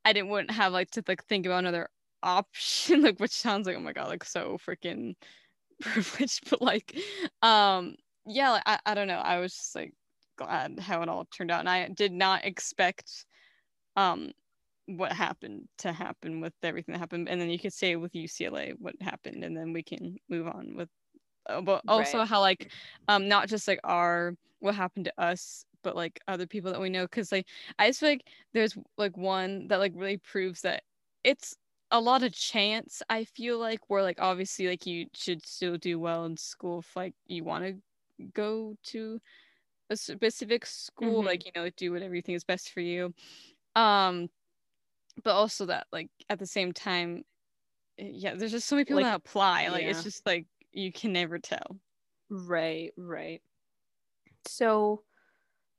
Speaker 2: I didn't wouldn't have like to like think about another (laughs) option like which sounds like oh my god like so freaking (laughs) privileged but like um yeah like, I, I don't know I was just like glad how it all turned out and I did not expect um what happened to happen with everything that happened and then you could say with UCLA what happened and then we can move on with but also right. how like um not just like our what happened to us but like other people that we know because like i just feel like there's like one that like really proves that it's a lot of chance i feel like where like obviously like you should still do well in school if like you want to go to a specific school mm-hmm. like you know do whatever you think is best for you um but also that like at the same time eh, yeah there's just so many people like, that apply like yeah. it's just like you can never tell
Speaker 1: right right so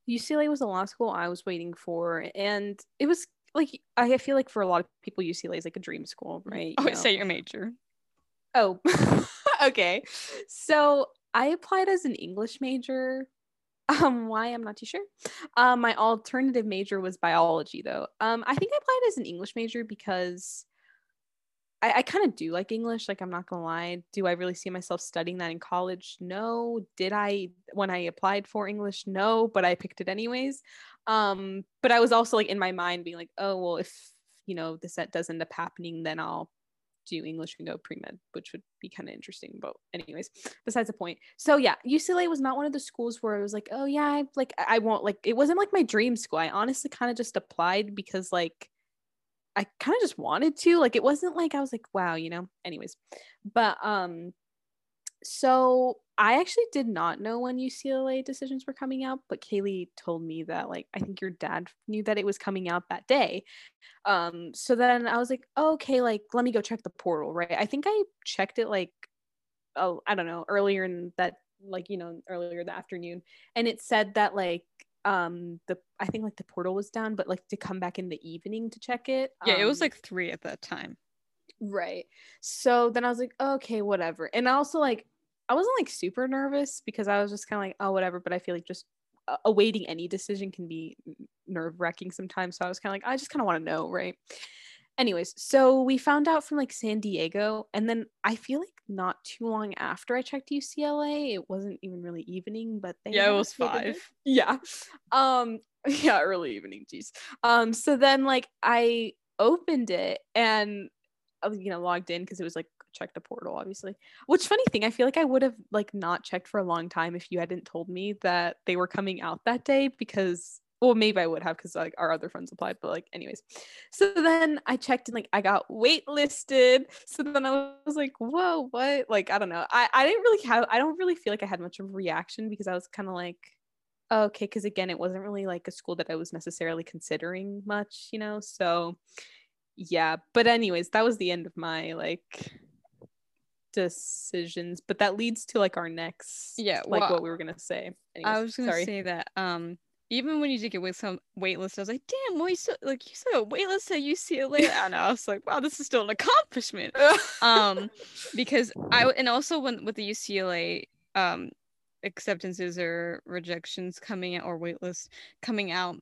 Speaker 1: UCLA was the law school I was waiting for, and it was like I feel like for a lot of people, UCLA is like a dream school, (laughs) right?
Speaker 2: Oh, you say your major.
Speaker 1: Oh, (laughs) okay. So I applied as an English major. Um, why I'm not too sure. Um, my alternative major was biology, though. Um, I think I applied as an English major because I, I kind of do like English. Like, I'm not gonna lie. Do I really see myself studying that in college? No. Did I when I applied for English? No, but I picked it anyways. Um, but I was also like in my mind being like, oh well, if you know the set does end up happening, then I'll do English and go pre med, which would be kind of interesting. But anyways, besides the point. So yeah, UCLA was not one of the schools where I was like, oh yeah, I, like I won't like it wasn't like my dream school. I honestly kind of just applied because like I kind of just wanted to. Like it wasn't like I was like, wow, you know. Anyways, but um so I actually did not know when UCLA decisions were coming out, but Kaylee told me that like I think your dad knew that it was coming out that day. Um so then I was like, okay, like let me go check the portal, right? I think I checked it like oh, I don't know, earlier in that like, you know, earlier the afternoon and it said that like um the i think like the portal was down but like to come back in the evening to check it
Speaker 2: yeah
Speaker 1: um,
Speaker 2: it was like three at that time.
Speaker 1: Right. So then i was like okay whatever. And also like i wasn't like super nervous because i was just kind of like oh whatever but i feel like just uh, awaiting any decision can be nerve wracking sometimes. So i was kind of like i just kind of want to know right anyways so we found out from like san diego and then i feel like not too long after i checked ucla it wasn't even really evening but
Speaker 2: they yeah it was five. (laughs)
Speaker 1: Yeah. Um (laughs) yeah early evening geez um so then like i opened it and uh, you know logged in because it was like check the portal obviously which funny thing i feel like i would have like not checked for a long time if you hadn't told me that they were coming out that day because well maybe i would have because like our other friends applied but like anyways. So then i checked and like i got waitlisted. So then i was like whoa what? Like i don't know. I i didn't really have i don't really feel like i had much of a reaction because i was kind of like oh, okay because again it wasn't really like a school that i was necessarily considering much you know? So yeah. But anyways that was the end of my like decisions. But that leads to like our next
Speaker 2: yeah
Speaker 1: like what we were gonna say.
Speaker 2: Anyways, i was gonna sorry. say that um even when you did get with some waitlist, I was like, damn, well, you still like you said a waitlist at UCLA. And I was like, wow, this is still an accomplishment. um, (laughs) because I and also when with the UCLA um acceptances or rejections coming out or waitlist coming out,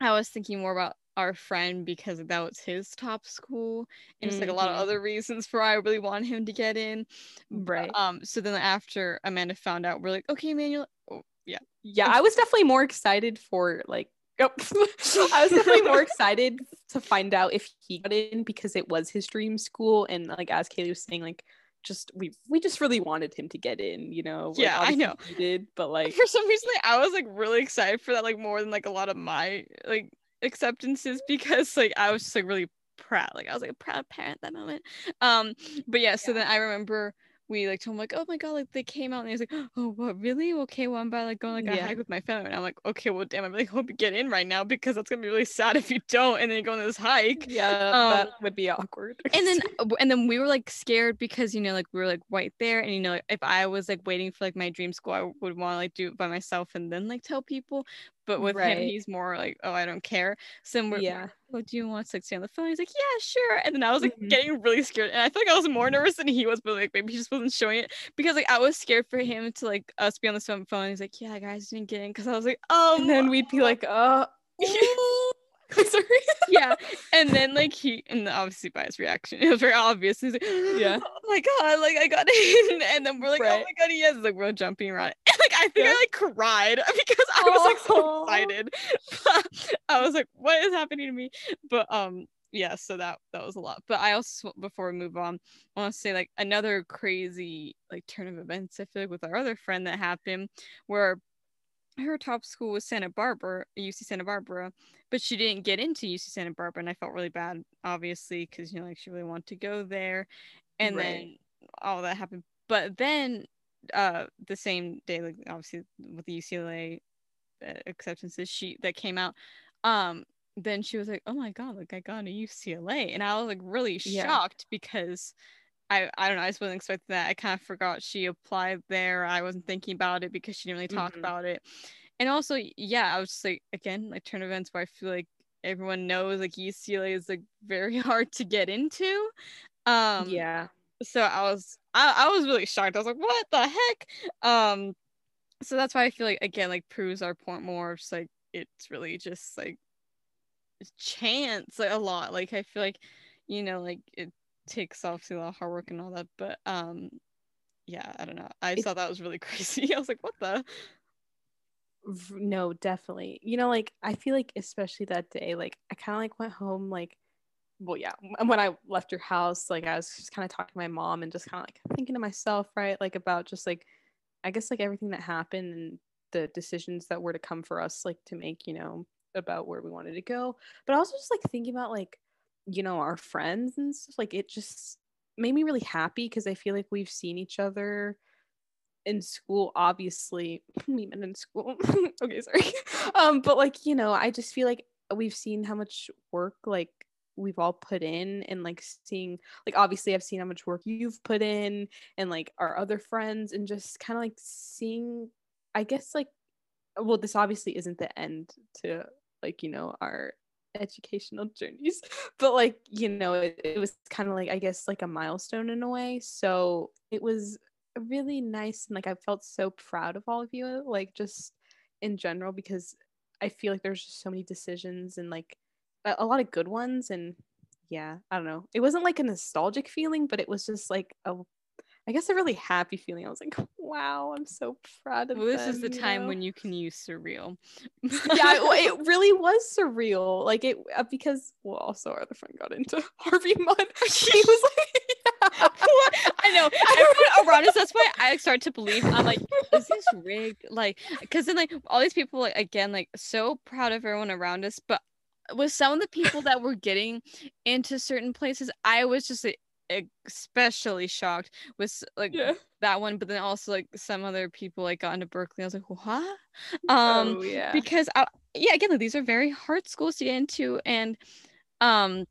Speaker 2: I was thinking more about our friend because that was his top school and just like a lot of mm-hmm. other reasons for why I really want him to get in.
Speaker 1: Right.
Speaker 2: Um so then after Amanda found out, we're like, okay, Manuel, oh, yeah.
Speaker 1: Yeah i was definitely more excited for like oh, (laughs) i was definitely more (laughs) excited to find out if he got in because it was his dream school. And like as kaylee was saying like just we we just really wanted him to get in you know
Speaker 2: like, yeah i know.
Speaker 1: he did but like
Speaker 2: for some reason like, i was like really excited for that like more than like a lot of my like acceptances because like i was just like really proud like i was like a proud parent that moment. Um but yeah, yeah. so then i remember we like told him like, oh my god, like they came out and he's like, (gasps) oh what really? Okay, well I'm about like going like
Speaker 1: Yeah.
Speaker 2: a hike with my family. And I'm like, okay, well damn, I really hope you get in right now because that's gonna be really sad if you don't and then you go on this hike.
Speaker 1: Yeah,
Speaker 2: Um,
Speaker 1: that would be awkward.
Speaker 2: And then uh, and then we were like scared because you know like we were like right there and you know like, if I was like waiting for like my dream school I would want to like do it by myself and then like tell people but with him he's more like oh I don't care so we're,
Speaker 1: yeah,
Speaker 2: oh, do you want to like stay on the phone? He's like, yeah, sure. And then I was like
Speaker 1: Mhm.
Speaker 2: getting really scared. And I feel like I was more nervous than he was, but like maybe he just wasn't showing it because like I was scared for him to like us be on the phone. phone. He's like, yeah, guys didn't get in because I was like, oh,
Speaker 1: and then we'd be like, uh, (laughs) sorry.
Speaker 2: yeah. And then like he, and the obviously by his reaction, (laughs) it was very obvious. He's like,
Speaker 1: Yeah.
Speaker 2: oh my god, like I got in. (laughs) And then we're like, oh my god, yes. Like we're jumping around. And (laughs) like I think
Speaker 1: Yeah.
Speaker 2: I like cried because I was like so excited. I was like, what is happening to me? But um, yeah, so that that was a lot. But I also before we move on, I want to say like another crazy like turn of events. I feel like with our other friend that happened where her top school was Santa Barbara, UC Santa Barbara, but she didn't get into UC Santa Barbara, and I felt really bad, obviously, because you know, like she really wanted to go there, and
Speaker 1: Right.
Speaker 2: then all that happened. But then, uh, the same day, like obviously with the UCLA uh, acceptances sheet that came out, um, then she was like, "Oh my god, like I got into UCLA," and I was like really
Speaker 1: Yeah.
Speaker 2: shocked because. I, I don't know. I just wasn't expecting that. I kind of forgot she applied there. I wasn't thinking about it because she didn't really talk
Speaker 1: Mhm.
Speaker 2: about it and also yeah i was just like again like turn events where i feel like everyone knows like ucla is like very (laughs) hard to get into um
Speaker 1: yeah,
Speaker 2: so i was I, I was really shocked i was like what the heck um so that's why i feel like again like proves our point more just like it's really just like chance like a lot like i feel like you know like it takes obviously a lot of hard work and all that but um yeah i don't know i
Speaker 1: It-
Speaker 2: thought that was really (laughs) crazy i was like what the
Speaker 1: no, definitely. You know, like I feel like especially that day, like I kind of like went home, like, well, yeah, when I left your house, like I was just kind of talking to my mom and just kind of like thinking to myself, right, like about just like, I guess like everything that happened and the decisions that were to come for us, like to make, you know, about where we wanted to go. But also just like thinking about like, you know, our friends and stuff. Like it just made me really happy because I feel like we've seen each other in school obviously (laughs) we met in school (laughs) okay sorry (laughs) um but like you know i just feel like we've seen how much work like we've all put in and like seeing like obviously i've seen how much work you've put in and like our other friends and just kind of like seeing i guess like well this obviously isn't the end to like you know our educational journeys (laughs) but like you know it, it was kind of like i guess like a milestone in a way. So it was really nice and like I felt so proud of all of you like just in general because I feel like there's just so many decisions and like a, a lot of good ones and yeah I don't know. It wasn't like a nostalgic feeling but it was just like a I guess a really happy feeling I was like (laughs) wow I'm so proud of
Speaker 2: well this is the time
Speaker 1: know?
Speaker 2: when you can use surreal
Speaker 1: yeah it, (laughs) it really was surreal like it uh, because well also our other friend got into (laughs) Harvey Mudd he was like
Speaker 2: I know everyone around us. That's why I start to believe. I'm like, is this rigged? Like, because then like all these people, like again, like so proud of everyone around us, but with some of the people that were getting into certain places, I was just like, especially shocked with like
Speaker 1: yeah
Speaker 2: that one. But then also like some other people like got into Berkeley. I was like, what? Um,
Speaker 1: oh yeah
Speaker 2: because I, yeah, again, like, these are very hard schools to get into, and um.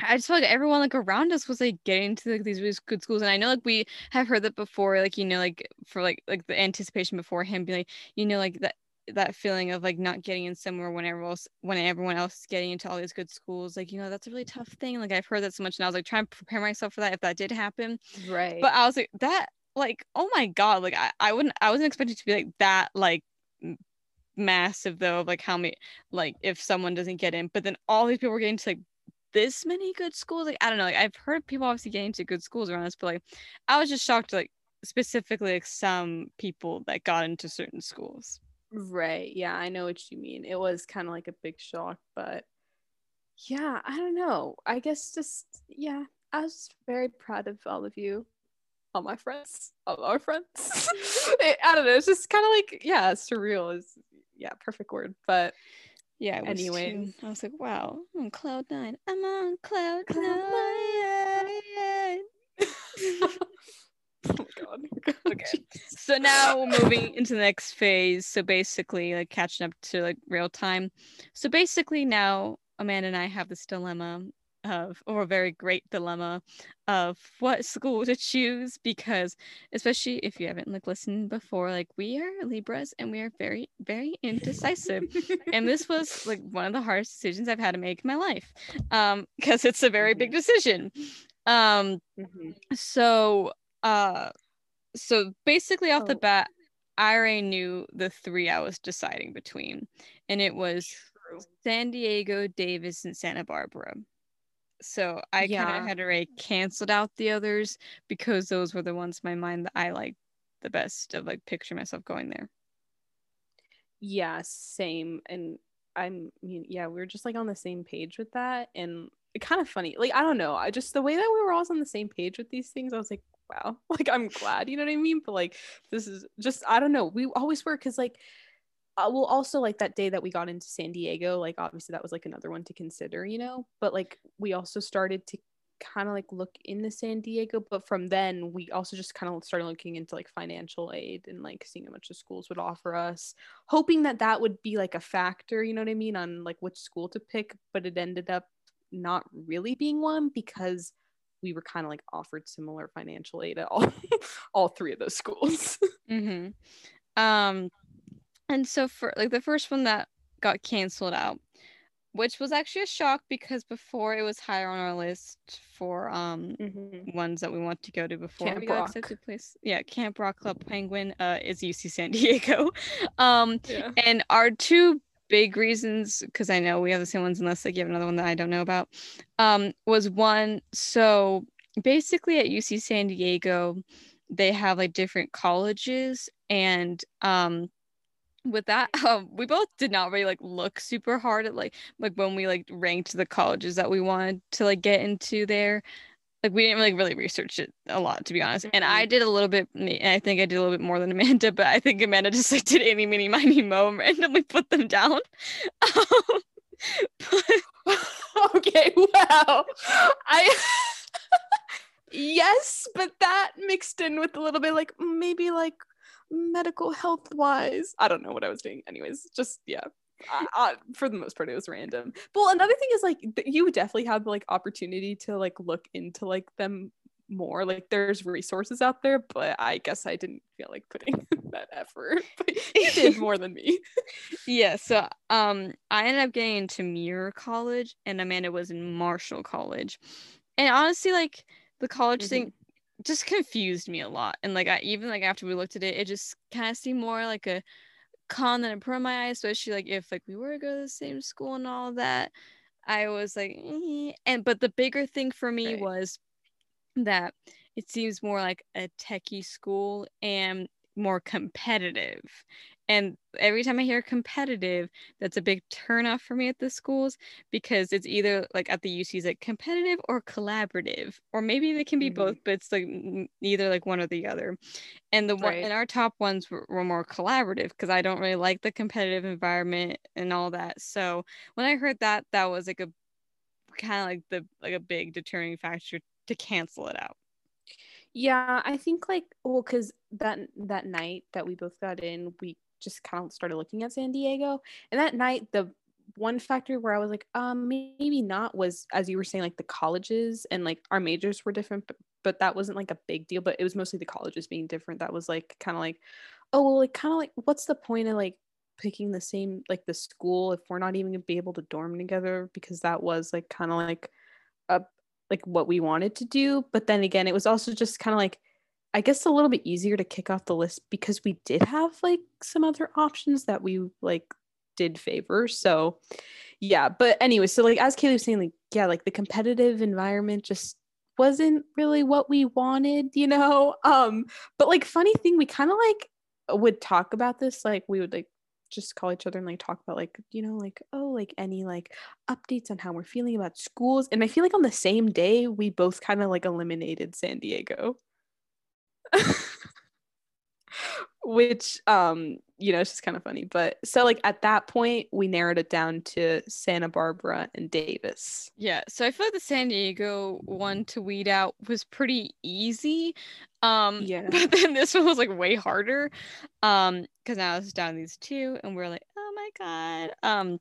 Speaker 2: I just feel like everyone like around us was like getting to like these really good schools, and I know like we have heard that before, like you know, like for like like the anticipation before him being like, you know, like that that feeling of like not getting in somewhere when everyone else when everyone else is getting into all these good schools, like you know, that's a really tough thing. Like I've heard that so much, and I was like trying to prepare myself for that if that did happen.
Speaker 1: right
Speaker 2: But I was like that like oh my god, like I I wouldn't I wasn't expecting to be like that like massive though of like how many like if someone doesn't get in, but then all these people were getting to like this many good schools. Like I don't know. Like I've heard people obviously getting to good schools around us, but like I was just shocked like specifically like some people that got into certain schools.
Speaker 1: Right. Yeah, I know what you mean. It was kind of like a big shock, but yeah, I don't know. I guess just yeah, I was very proud of all of you, all my friends, all our friends. (laughs) It- I don't know. It's just kind of like yeah, surreal is yeah, perfect word. But
Speaker 2: Yeah. It was
Speaker 1: Anyways.
Speaker 2: too. I was like, wow, I'm on cloud nine. I'm on cloud
Speaker 1: Cloud (laughs)
Speaker 2: nine. (laughs) (laughs) so now we're moving into the next phase. So basically, like catching up to like real time. So basically, now Amanda and I have this dilemma of or a very great dilemma of what school to choose because especially if you haven't like listened before like we are libras and we are very very indecisive and this (laughs) was like one of the hardest decisions i've had to make in my life um (laughs) because it's a very big mm-hmm. decision um mm-hmm. so uh so basically off oh. the bat i already knew the three i was deciding between and it was True. san diego davis and santa barbara so I yeah. kind of had already canceled out the others because those were the ones in my mind that I liked the best of like picture myself going there.
Speaker 1: Yeah, same. And I'm yeah, we were just like on the same page with that. And it kind of funny. Like, I don't know. I just the way that we were all on the same page with these things, I was like, wow. (laughs) Like I'm glad, you know what I mean? But like this is just I don't know. We always were because like uh, well also like that day that we got into san diego like obviously that was like another one to consider you know but like we also started to kind of like look into san diego but from then we also just kind of started looking into like financial aid and like seeing how much the schools would offer us hoping that that would be like a factor you know what i mean on like which school to pick but it ended up not really being one because we were kind of like offered similar financial aid at all (laughs) all three of those schools (laughs)
Speaker 2: mm-hmm. um and so for like the first one that got canceled out, which was actually a shock because before it was higher on our list for um mm-hmm. ones that we want to go to before Camp we got accepted place. Yeah, Camp Rock Club Penguin uh is UC San (laughs) Diego. um yeah. and our two big reasons because I know we have the same ones unless like you have another one that I don't know about. Um was one so basically at UC San Diego they have like different colleges and um with that (laughs) um we both did not really like look super hard at like like when we like ranked the colleges that we wanted to like get into there like we didn't really really research it a lot to be honest and i mm-hmm. did a little bit and i think i did a little bit more than (laughs) amanda but i think amanda just like did any mini miny mo and (laughs) randomly put them down um,
Speaker 1: but... (laughs) okay wow i yes but that mixed in with a little bit like maybe like medical health wise. I don't know what I was doing. Anyways, just yeah. I, I, for the most part, it was random. Well, another thing is like you definitely have like opportunity to like look into like them more. Like there's resources out there, but I guess I didn't feel like putting (laughs) that effort. (laughs) But you did (laughs) more than me.
Speaker 2: yeah. So um, I ended up getting into Muir College, and Amanda was in Marshall College, and honestly, like the college mm-hmm. thing just confused me a lot. And like I even like after we looked at it, it just kind of seemed more like a con than a pro in my eyes, especially like if like we were to go to the same school and all that. I was like, eh. and but the bigger thing for me right. was that it seems more like a techie school and more competitive. And every time I hear competitive, that's a big turnoff for me at the schools because it's either like at the UCs like competitive or collaborative, or maybe they can be mm-hmm. both, but it's like neither like one or the other. And the right. one and our top ones were, were more collaborative because I don't really like the competitive environment and all that. So when I heard that, that was like a kind of like the like a big deterring factor to cancel it out.
Speaker 1: Yeah, I think like well, because that that night that we both got in, we just kind of started looking at San Diego, and that night the one factor where I was like, um, maybe not was as you were saying, like the colleges and like our majors were different, but, but that wasn't like a big deal. But it was mostly the colleges being different. That was like kind of like, oh, well, like kind of like, what's the point of like picking the same like the school if we're not even gonna be able to dorm together because that was like kind of like a like what we wanted to do. But then again, it was also just kind of like I guess a little bit easier to kick off the list because we did have like some other options that we like did favor. So yeah, but anyway, so like as Kaylee was saying, like, yeah, like the competitive environment just wasn't really what we wanted, you know? (laughs) Um, but like funny thing, we kind of like would talk about this, like we would like just call each other and like talk about like you know like oh like any like updates on how we're feeling about schools and i feel like on the same day we both kind of like eliminated san diego (laughs) which um you know it's just kind of funny but so like at that point we narrowed it down to santa barbara and davis.
Speaker 2: Yeah so i feel like the san diego one to weed out was pretty easy um yeah. (laughs) but then this one was like way harder um because now it's down these two and we're like oh my god um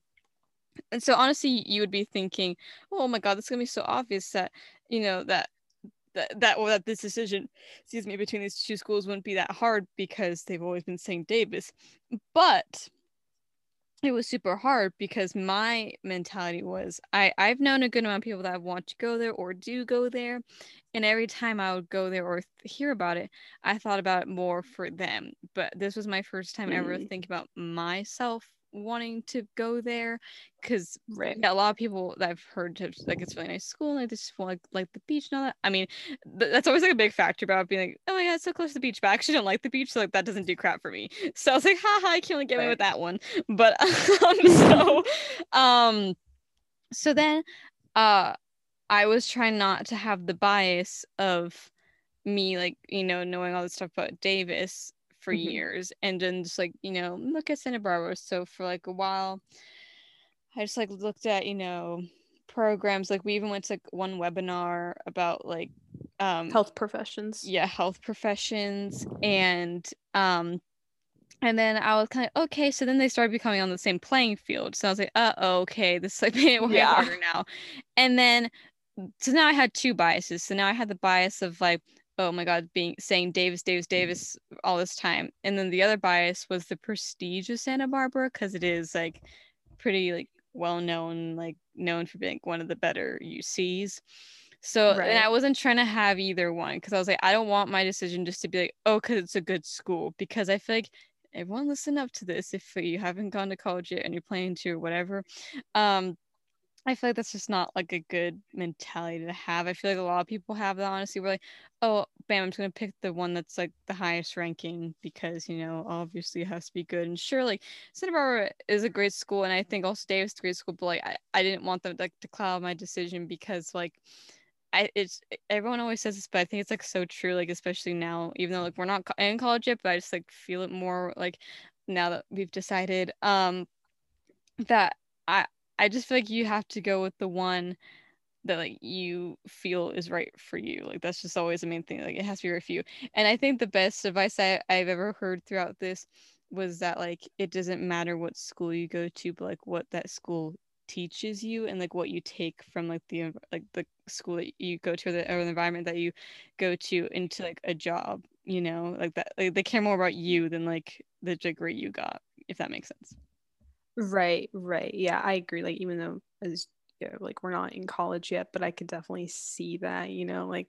Speaker 2: and so honestly you would be thinking oh my god this is gonna be so obvious that you know that that that or that this decision, excuse me, between these two schools wouldn't be that hard because they've always been St. Davis. But it was super hard because my mentality was I I've known a good amount of people that want to go there or do go there, and every time I would go there or th- hear about it, I thought about it more for them. But this was my first time mm. ever thinking about myself wanting to go there because right. yeah, a lot of people that I've heard to, like it's really nice school and like they just want like, like the beach and all that. I mean, th- that's always like a big factor about being like, oh my god, it's so close to the beach, but I actually don't like the beach, so like that doesn't do crap for me. (laughs) So I was like, haha, I can't really get right. me with that one. (laughs) But um, (laughs) so um, so then uh, I was trying not to have the bias of me like you know knowing all this stuff about Davis for mm-hmm. years and then just like you know look at santa barbara so for like a while i just like looked at you know programs like we even went to like, one webinar about like um
Speaker 1: health professions
Speaker 2: yeah health professions and um and then I was kind of okay. So then they started becoming on the same playing field. So I was like, uh oh, okay, this is like (laughs) way yeah. harder now. And then so now I had two biases. So now I had the bias of like, oh my god being saying davis davis davis all this time. And then the other bias was the prestige of santa barbara because it is like pretty like well known like known for being one of the better ucs so right. and i wasn't trying to have either one because i was like i don't want my decision just to be like oh because it's a good school because i feel like everyone listen up to this if you haven't gone to college yet and you're planning to or whatever. Um I feel like that's just not like a good mentality to have. I feel like a lot of people have that honestly. We're like, oh, bam, I'm just gonna pick the one that's like the highest ranking because you know obviously it has to be good. And sure, like Santa Barbara is a great school, and I think also Davis is a great school. But like, I, I didn't want them like to cloud my decision because like. I, it's everyone always says this, but I think it's like so true. Like especially now, even though like we're not in college yet, but I just like feel it more like now that we've decided um that I I just feel like you have to go with the one that like you feel is right for you. Like that's just always the main thing. Like it has to be right for you. And I think the best advice I, I've ever heard throughout this was that like it doesn't matter what school you go to, but like what that school teaches you and like what you take from like the like the school that you go to or the, or the environment that you go to into like a job you know like that like they care more about you than like the degree you got if that makes sense
Speaker 1: Right, right. Yeah, I agree. Like even though as you know, like we're not in college yet, but I could definitely see that, you know, like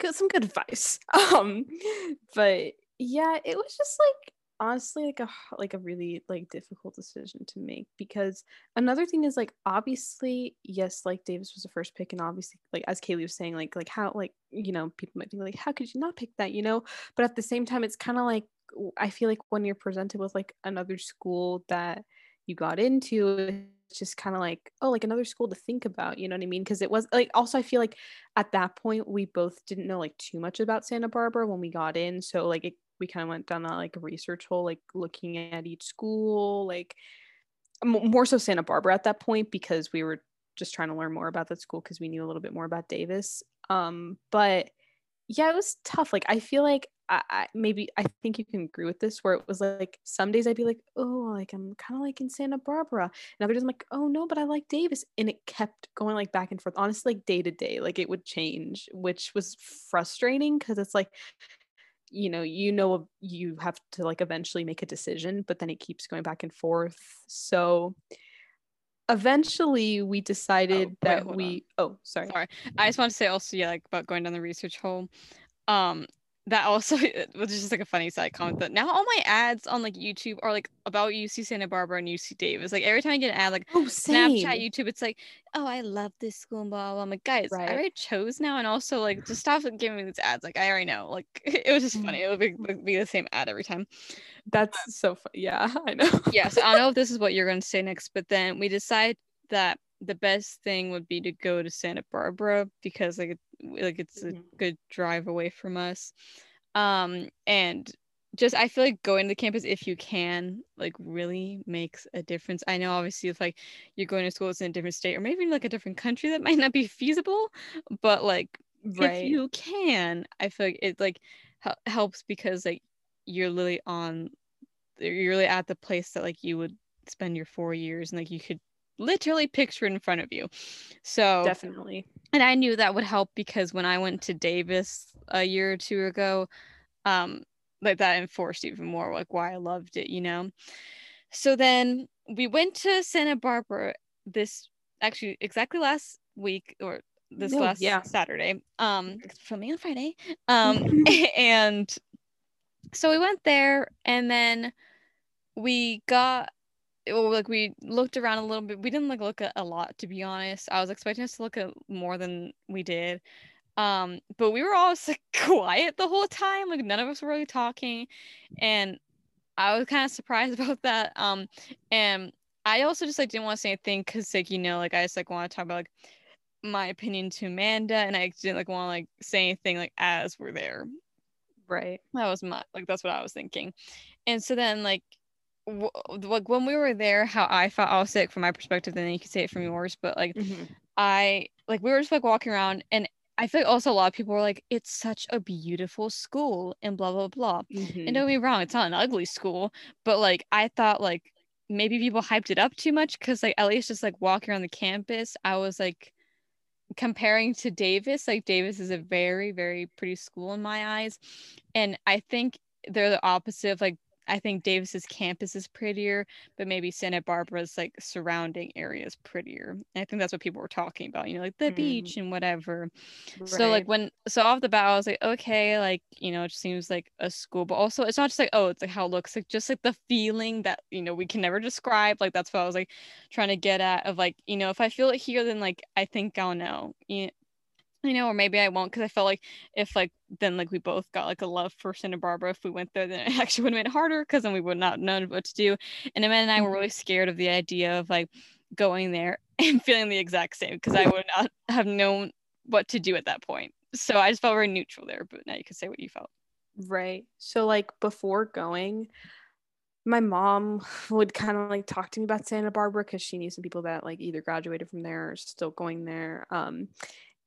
Speaker 1: good some good advice. (laughs) Um but yeah, it was just like honestly like a like a really like difficult decision to make because another thing is like obviously yes like Davis was the first pick and obviously like as Kaylee was saying like like how like you know people might think like how could you not pick that you know but at the same time it's kind of like I feel like when you're presented with like another school that you got into it's just kind of like oh like another school to think about you know what i mean? Because it was like also i feel like at that point we both didn't know like too much about santa barbara when we got in so like it, we kind of went down that like research hole like looking at each school like m- more so santa barbara at that point because we were just trying to learn more about that school because we knew a little bit more about davis um but yeah it was tough like i feel like I, I, maybe I think you can agree with this where it was like some days I'd be like, oh, like I'm kind of like in Santa Barbara. And other days I'm like, oh no, but I like Davis. And it kept going like back and forth. Honestly, like day to day, like it would change, which was frustrating because it's like, you know, you know you have to like eventually make a decision, but then it keeps going back and forth. So eventually we decided oh, that wait, we on. oh sorry.
Speaker 2: Sorry. I just want to say also, yeah, like about going down the research hole. Um, that also (laughs) was just like a funny side comment that now all my ads on like YouTube are like about UC Santa Barbara and UC Davis. Like every time I get an ad, like oh, Snapchat, YouTube, it's like, oh, I love this school and blah blah. I'm like, guys, right. I already chose now, and also like just stop giving me these ads. Like I already know. Like (laughs) it was just funny. Mm. It would be, be the same ad every time.
Speaker 1: That's so funny. Yeah, (laughs) I know.
Speaker 2: yeah, so I don't know if this is what you're going to say next, but then we decide that the best thing would be to go to Santa Barbara because like like it's a mm-hmm. good drive away from us um and just I feel like going to the campus if you can like really makes a difference. I know obviously if like you're going to school it's in a different state or maybe like a different country that might not be feasible, but like right. if you can, I feel like it like helps because like you're literally on you're really at the place that like you would spend your 4 years and like you could literally picture in front of you. So
Speaker 1: definitely.
Speaker 2: And I knew that would help because when I went to Davis a year or two ago, um, like that enforced even more like why I loved it, you know. So then we went to Santa Barbara this actually exactly last week or this no, last yeah. Saturday. Um filming on Friday. Um (laughs) (laughs) and so we went there and then we got well, like we looked around a little bit. We didn't like look at a lot to be honest. I was expecting us to look at more than we did. Um, but we were all just, like (laughs) quiet the whole time. Like none of us were really talking. And I was kind of surprised (laughs) about that. Um, and I also just like didn't want to say anything because like, you know, like I just like want to talk about like my opinion to Amanda and I didn't like want to like say anything like as we're there.
Speaker 1: Right.
Speaker 2: That was my like that's what I was thinking. And so then like like when we were there, how I felt, I'll say it from my perspective, then you can say it from yours. But like, mm-hmm. I like we were just like walking around, and I feel like also a lot of people were like, "It's such a beautiful school," and blah blah blah. Mm-hmm. And don't be wrong, it's not an ugly school, but like I thought like maybe people hyped it up too much because like at least just like walking around the campus, I was like comparing to Davis, like Davis is a very very pretty school in my eyes, and I think they're the opposite of like I think Davis's campus is prettier, but maybe Santa Barbara's like surrounding area is prettier. And I think that's what people were talking about, you know, like the mm. beach and whatever. Right. So like when so off the bat, I was like, okay, like, you know, it seems like a school, but also it's not just like, oh, it's like how it looks, like just like the feeling that, you know, we can never describe. Like that's what I was like trying to get at of like, you know, if I feel it here, then like I think I'll know. You know, you know, or maybe I won't because I felt like if like then like we both got like a love for Santa Barbara if we went there, then it (laughs) actually would have made it harder because then we would not know what to do. And Amanda and I were mm-hmm. really scared of the idea of like going there (laughs) and feeling the exact same because I would not have known what to do at that point. So I just felt very neutral there. But now you can say what you felt.
Speaker 1: Right. So like before going, my mom (laughs) would kind of like talk to me about Santa Barbara because she knew some people that like either graduated from there or still going there. Um,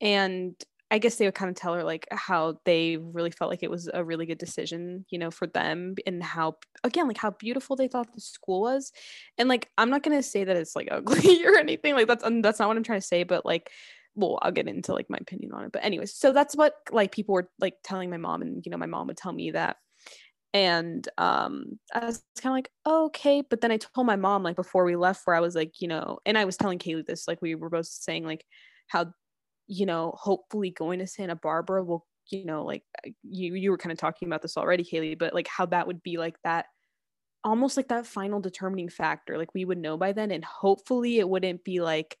Speaker 1: and I guess they would kind of tell her like how they really felt like it was a really good decision, you know, for them and how again like how beautiful they thought the school was. And like I'm not going to say that it's like (laughs) ugly or anything like that's um, that's not what I'm trying to say, but like well, I'll get into like my opinion on it. But anyways, so that's what like people were like telling my mom and you know my mom would tell me that and um i was kind of like oh, okay but then i told my mom like before we left where i was like you know and i was telling kaylee this like we were both saying like how you know, hopefully going to Santa Barbara will, you know, like uh, you you were kind of talking about this already, Kaylee, but like how that would be like that almost like that final determining factor. Like we would know by then and hopefully it wouldn't be like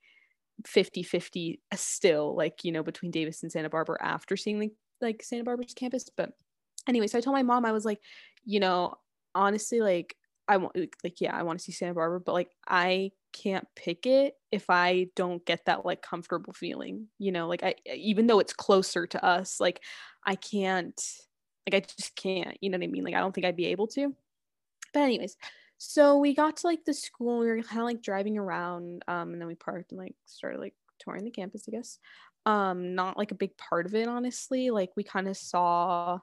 Speaker 1: 50-50 still like, you know, between Davis and Santa Barbara after seeing like like Santa Barbara's campus. But anyway, so I told my mom I was like, you know, honestly like I want like yeah, I want to see Santa Barbara, but like I can't pick it if I don't get that like comfortable feeling. You know, like I even though it's closer to us, like I can't like I just can't, you know what I mean? Like I don't think I'd be able to. But anyways, so we got to like the school, we were kind of like driving around, um, and then we parked and like started like touring the campus, I guess. Um, not like a big part of it, honestly. Like we kind of saw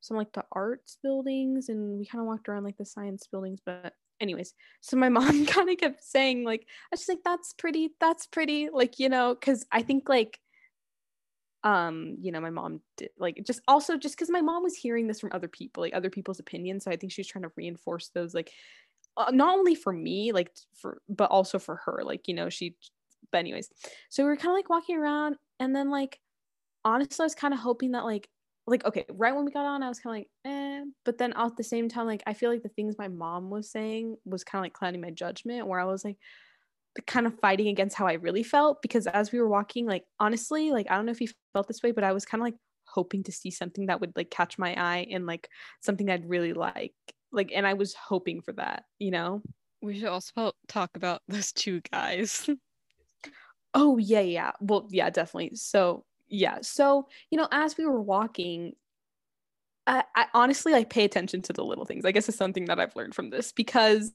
Speaker 1: some like the arts buildings and we kind of walked around like the science buildings but anyways. So my (laughs) mom kind of kept saying like i was like that's pretty that's pretty like you know because i think like um you know my mom did like just also just because my mom was hearing this from other people like other people's opinions so i think she was trying to reinforce those like uh, not only for me like for but also for her like you know she but anyways. So we were kind of like walking around and then like honestly i was kind of hoping that like like okay right when we got on i was kind of like eh but then at the same time like i feel like the things my mom was saying was kind of like clouding my judgment where i was like kind of fighting against how i really felt because as we were walking like honestly like i don't know if you felt this way but i was kind of like hoping to see something that would like catch my eye and like something i'd really like like and i was hoping for that you know?
Speaker 2: We should also talk about those two guys. (laughs)
Speaker 1: Oh yeah yeah. Well yeah definitely. So yeah so you know as we were walking I, I honestly like pay attention to the little things. I guess is something that I've learned from this because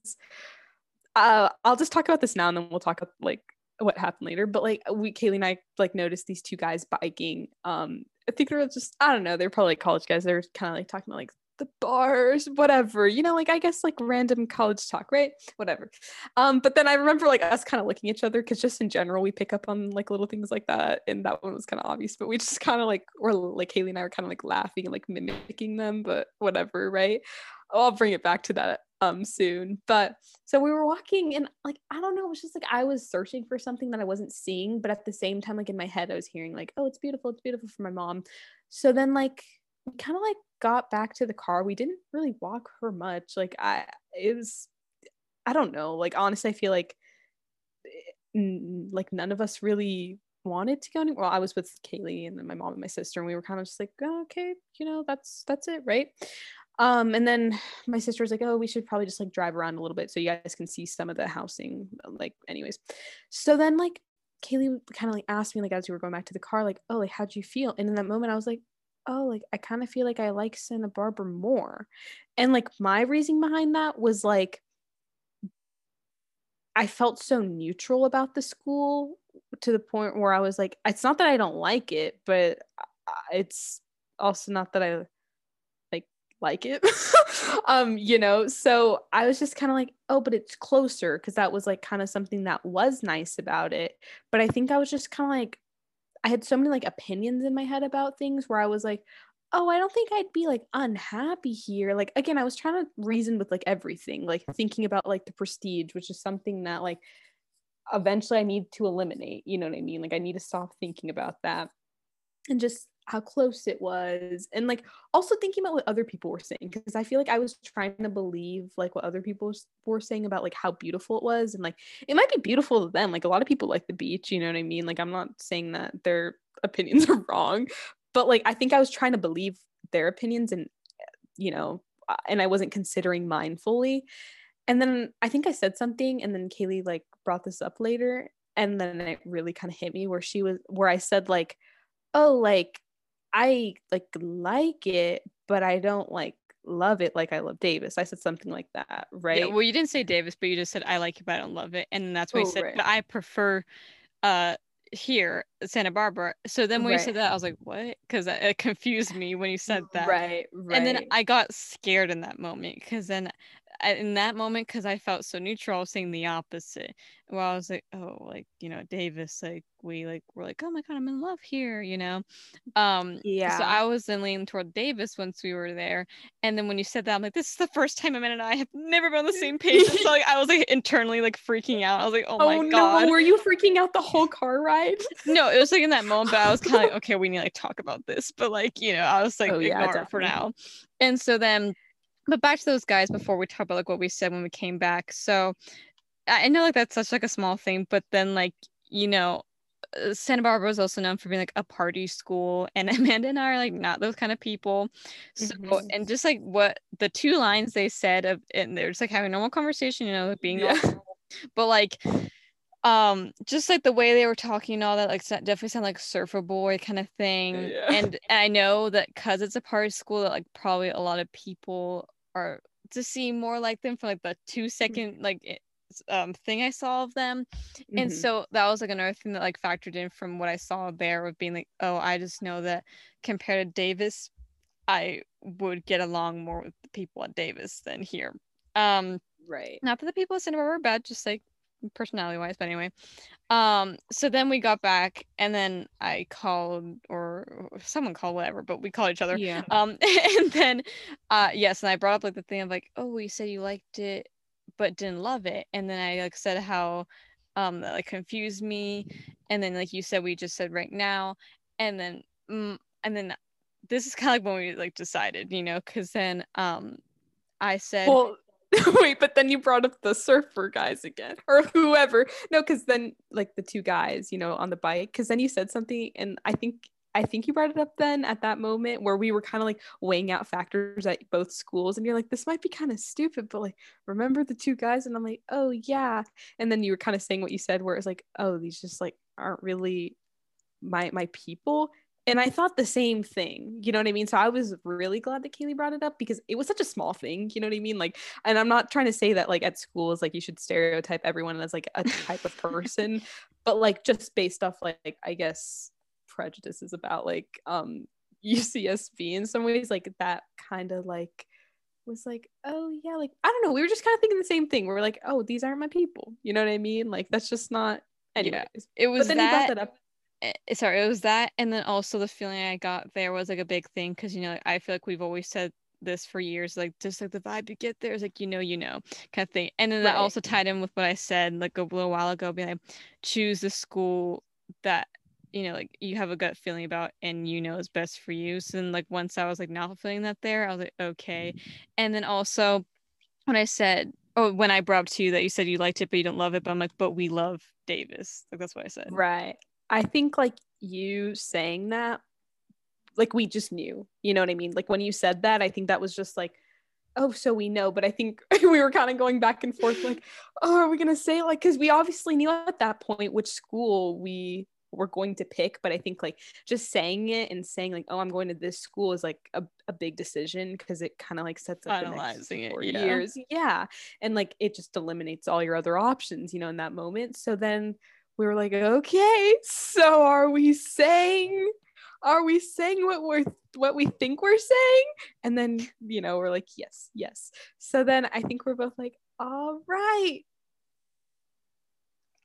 Speaker 1: uh, I'll just talk about this now and then we'll talk about like what happened later. But like we, Kaylee and I, like noticed these two guys biking. Um, I think they're just I don't know. They're probably like college guys. They're kind of like talking about like the bars, whatever, you know, like I guess like random college talk, right? Whatever. Um, but then I remember like us kind of looking at each other because just in general we pick up on like little things like that, and that one was kind of obvious. But we just kind of like, or like Kaylee and I were kind of like laughing and like mimicking them, but whatever, right? I'll bring it back to that um soon. But so we were walking and like I don't know, it was just like I was searching for something that I wasn't seeing, but at the same time, like in my head, I was hearing like, oh, it's beautiful, it's beautiful for my mom. So then like kind of like got back to the car. We didn't really walk her much. Like I it was I don't know. Like honestly, I feel like eh, like none of us really wanted to go anywhere. Well, I was with Kaylee and then my mom and my sister, and we were kind of just like, oh, okay, you know, that's that's it, right? Um, and then my sister was like, oh, we should probably just like drive around a little bit so you guys can see some of the housing. Like, anyways. So then like Kaylee kind of like asked me, like, as we were going back to the car, like, oh, like, how'd you feel? And in that moment, I was like, oh, like, I kind of feel like I like Santa Barbara more. And like, my reasoning behind that was like, I felt so neutral about the school to the point where I was like, it's not that I don't like it, but it's also not that I like like it (laughs) um you know so i was just kind of like oh but it's closer because that was like kind of something that was nice about it but i think i was just kind of like i had so many like opinions in my head about things where i was like oh i don't think i'd be like unhappy here. Like again i was trying to reason with like everything like thinking about like the prestige which is something that like eventually i need to eliminate you know what i mean? Like i need to stop thinking about that. And just how close it was and like also thinking about what other people were saying because i feel like i was trying to believe like what other people were saying about like how beautiful it was and like it might be beautiful to them like a lot of people like the beach you know what i mean? Like i'm not saying that their (laughs) opinions are wrong but like i think i was trying to believe their opinions and you know uh, and i wasn't considering mine fully and then i think i said something and then kaylee like brought this up later and then it really kind of hit me where she was where i said like oh like I like like it, but I don't like love it like I love Davis. I said something like that, right? Yeah,
Speaker 2: well, you didn't say Davis, but you just said I like it, but I don't love it, and that's what oh, you said. Right. But I prefer uh here Santa Barbara. So then when right. you said that, I was like, what? Because it confused me when you said that.
Speaker 1: Right, right.
Speaker 2: And then I got scared in that moment because then in that moment because I felt so neutral, I was saying the opposite. Where I was like, oh, like you know, Davis, like we like we're like, oh my god, I'm in love here, you know. Um, yeah. So I was then leaning toward Davis once we were there, and then when you said that, I'm like, this is the first time Amanda and I have never been on the (laughs) same page. so like I was like internally like freaking out. I was like, oh, oh my god.
Speaker 1: No, were you freaking out the whole car ride?
Speaker 2: no, it was like in that moment, but I was kind of like, (laughs) okay, we need to like talk about this, but like you know, I was like, oh, ignore yeah, it for now. And so then but back to those guys before we talk about like what we said when we came back so i know like that's such like a small thing but then like you know uh, Santa Barbara is also known for being like a party school, and (laughs) Amanda and I are like not those kind of people. So, mm-hmm. and just like what the two lines they said of, and they're just like having a normal conversation, you know, like being yeah. normal, but like, um, just like the way they were talking and all that, like definitely sound like surfer boy kind of thing. Yeah. And, and I know that because it's a party school, that like probably a lot of people or to see more like them for like the two mm-hmm. like um thing I saw of them. Mm-hmm. And so that was like another thing that like factored in from what I saw there of being like, oh, I just know that compared to Davis, I would get along more with the people at Davis than here. Um
Speaker 1: right.
Speaker 2: Not that the people at Barbara were bad, just like personality wise, but anyway. Um, so then we got back and then I called or someone called whatever, but we called each other.
Speaker 1: Yeah.
Speaker 2: Um (laughs) and then uh yes, and I brought up like the thing of like, oh, you said you liked it but didn't love it. And then I like said how um that like confused me. And then like you said we just said right now. And then mm, and then this is kind of like when we like decided, you know, because then um I said
Speaker 1: well, (laughs) Wait, but then you brought up the surfer guys again, or whoever. No, because then like the two guys, you know, on the bike. Because then you said something, and I think I think you brought it up then at that moment where we were kind of like weighing out factors at both schools, and you're like, this might be kind of stupid, but like, remember the two guys? And I'm like, oh yeah. And then you were kind of saying what you said, where it's like, oh, these just like aren't really my my people and I thought the same thing. You know what I mean? So I was really glad that Kaylee brought it up because it was such a small thing. You know what I mean? Like, and I'm not trying to say that like at schools, like you should stereotype everyone as like a type of person, (laughs) but like just based off like I guess prejudices about like um (laughs) UCSB in some ways, like that kind of like was like, oh yeah, like I don't know. We were just kind of thinking the same thing. We were like, oh, these aren't my people. You know what I mean? Like that's just not. Anyways, yeah,
Speaker 2: it was but then that, he brought that up Eh, eh, sorry it was that and then also the feeling i got there was like a big thing because you know i feel like we've always said this for years like just like the vibe you get there is like you know you know kind of thing and then right. that also tied in with what i said like a little while ago being like choose the school that you know like you have a gut feeling about and you know is best for you. So then like once i was like not feeling that there i was like okay. And then also when i said oh when i brought up to you that you said you liked it but you don't love it but i'm like but we love davis. Like that's what i said.
Speaker 1: Right I think like you saying that, like we just knew, you know what I mean? Like when you said that, I think that was just like, oh, so we know. But I think (laughs) we were kind of going back and forth, like, oh, are we gonna say like because we obviously knew at that point which school we were going to pick. But I think like just saying it and saying like, oh, I'm going to this school is like a, a big decision because it kind of like sets up
Speaker 2: analyzing it
Speaker 1: yeah. years. Yeah. And like it just eliminates all your other options, you know, in that moment. So then we were like, okay, so are we saying are we saying what we're what we think we're saying? And then, you know, we're like, yes, yes. So then I think we're both like, all right.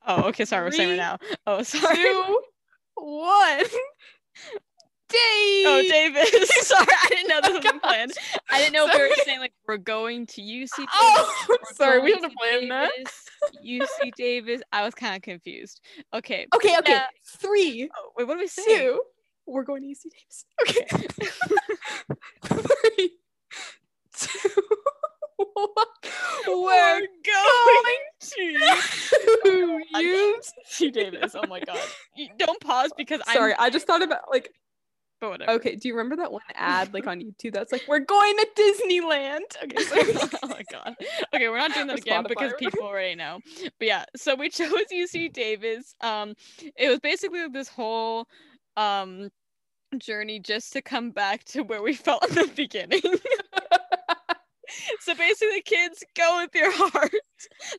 Speaker 2: Oh, okay. Sorry, we we're saying it now. Oh, (laughs) sorry.
Speaker 1: Two, one.
Speaker 2: Oh, (laughs) Davis. sorry, I didn't know this oh, was planned. I didn't know sorry. if we were saying like we're going to UC. Davis,
Speaker 1: oh, (laughs) sorry, we have to plan that.
Speaker 2: UC Davis. I was kind of confused. Okay.
Speaker 1: Okay. Okay. Three.
Speaker 2: Oh, wait, what are we saying? Two.
Speaker 1: We're going to UC Davis. Okay. (laughs) Three. Two. One. We're oh going to
Speaker 2: UC Davis. Oh my god! Don't pause because
Speaker 1: I'm sorry. I just thought about like but whatever. Okay, do you remember that one ad like on (laughs) YouTube that's like, we're going to Disneyland? Okay, (laughs)
Speaker 2: so (laughs) oh my god. Okay, we're not doing that again Spotify. because people already know. But yeah, so we chose UC Davis. Um, it was basically this whole um journey just to come back to where we felt in the beginning. so basically, kids, go with your heart.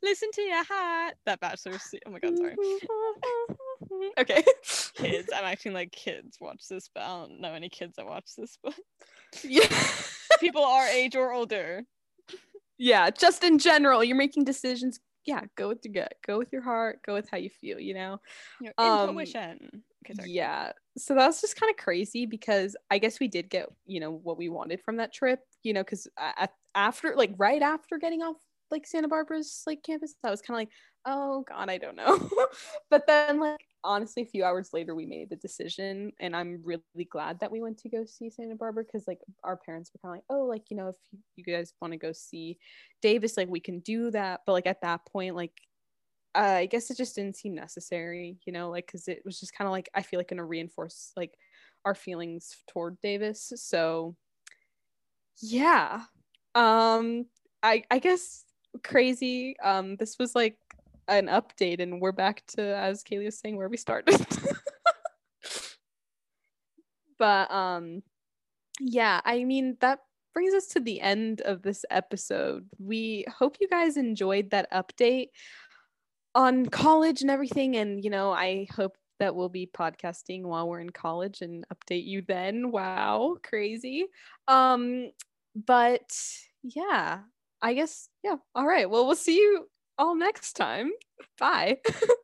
Speaker 2: Listen to your heart. That bachelor. Oh my god, sorry. (laughs)
Speaker 1: okay.
Speaker 2: kids. I'm acting like kids watch this, but I don't know any kids that watch this. But
Speaker 1: yeah, (laughs)
Speaker 2: people our age or older.
Speaker 1: Yeah, just in general, you're making decisions. Yeah, go with your gut. Go with your heart. Go with how you feel. You know.
Speaker 2: Your um, intuition.
Speaker 1: Yeah. So that was just kind of crazy because I guess we did get you know what we wanted from that trip. You know, because after like right after getting off like Santa Barbara's like campus, I was kind of like, oh god, I don't know. (laughs) but then like honestly, a few hours later, we made the decision, and I'm really glad that we went to go see Santa Barbara because like our parents were kind of like, oh, like you know, if you, guys want to go see Davis, like we can do that. But like at that point, like uh, I guess it just didn't seem necessary, you know, like because it was just kind of like I feel like gonna reinforce like our feelings toward Davis. So yeah, um, I I guess crazy. Um, this was like an update and we're back to as Kaylee was saying where we started. (laughs) but um yeah, I mean that brings us to the end of this episode. We hope you guys enjoyed that update on college and everything and you know, I hope that we'll be podcasting while we're in college and update you then. Wow, crazy. Um but yeah, I guess yeah. All right. Well, we'll see you all next time. Bye. (laughs)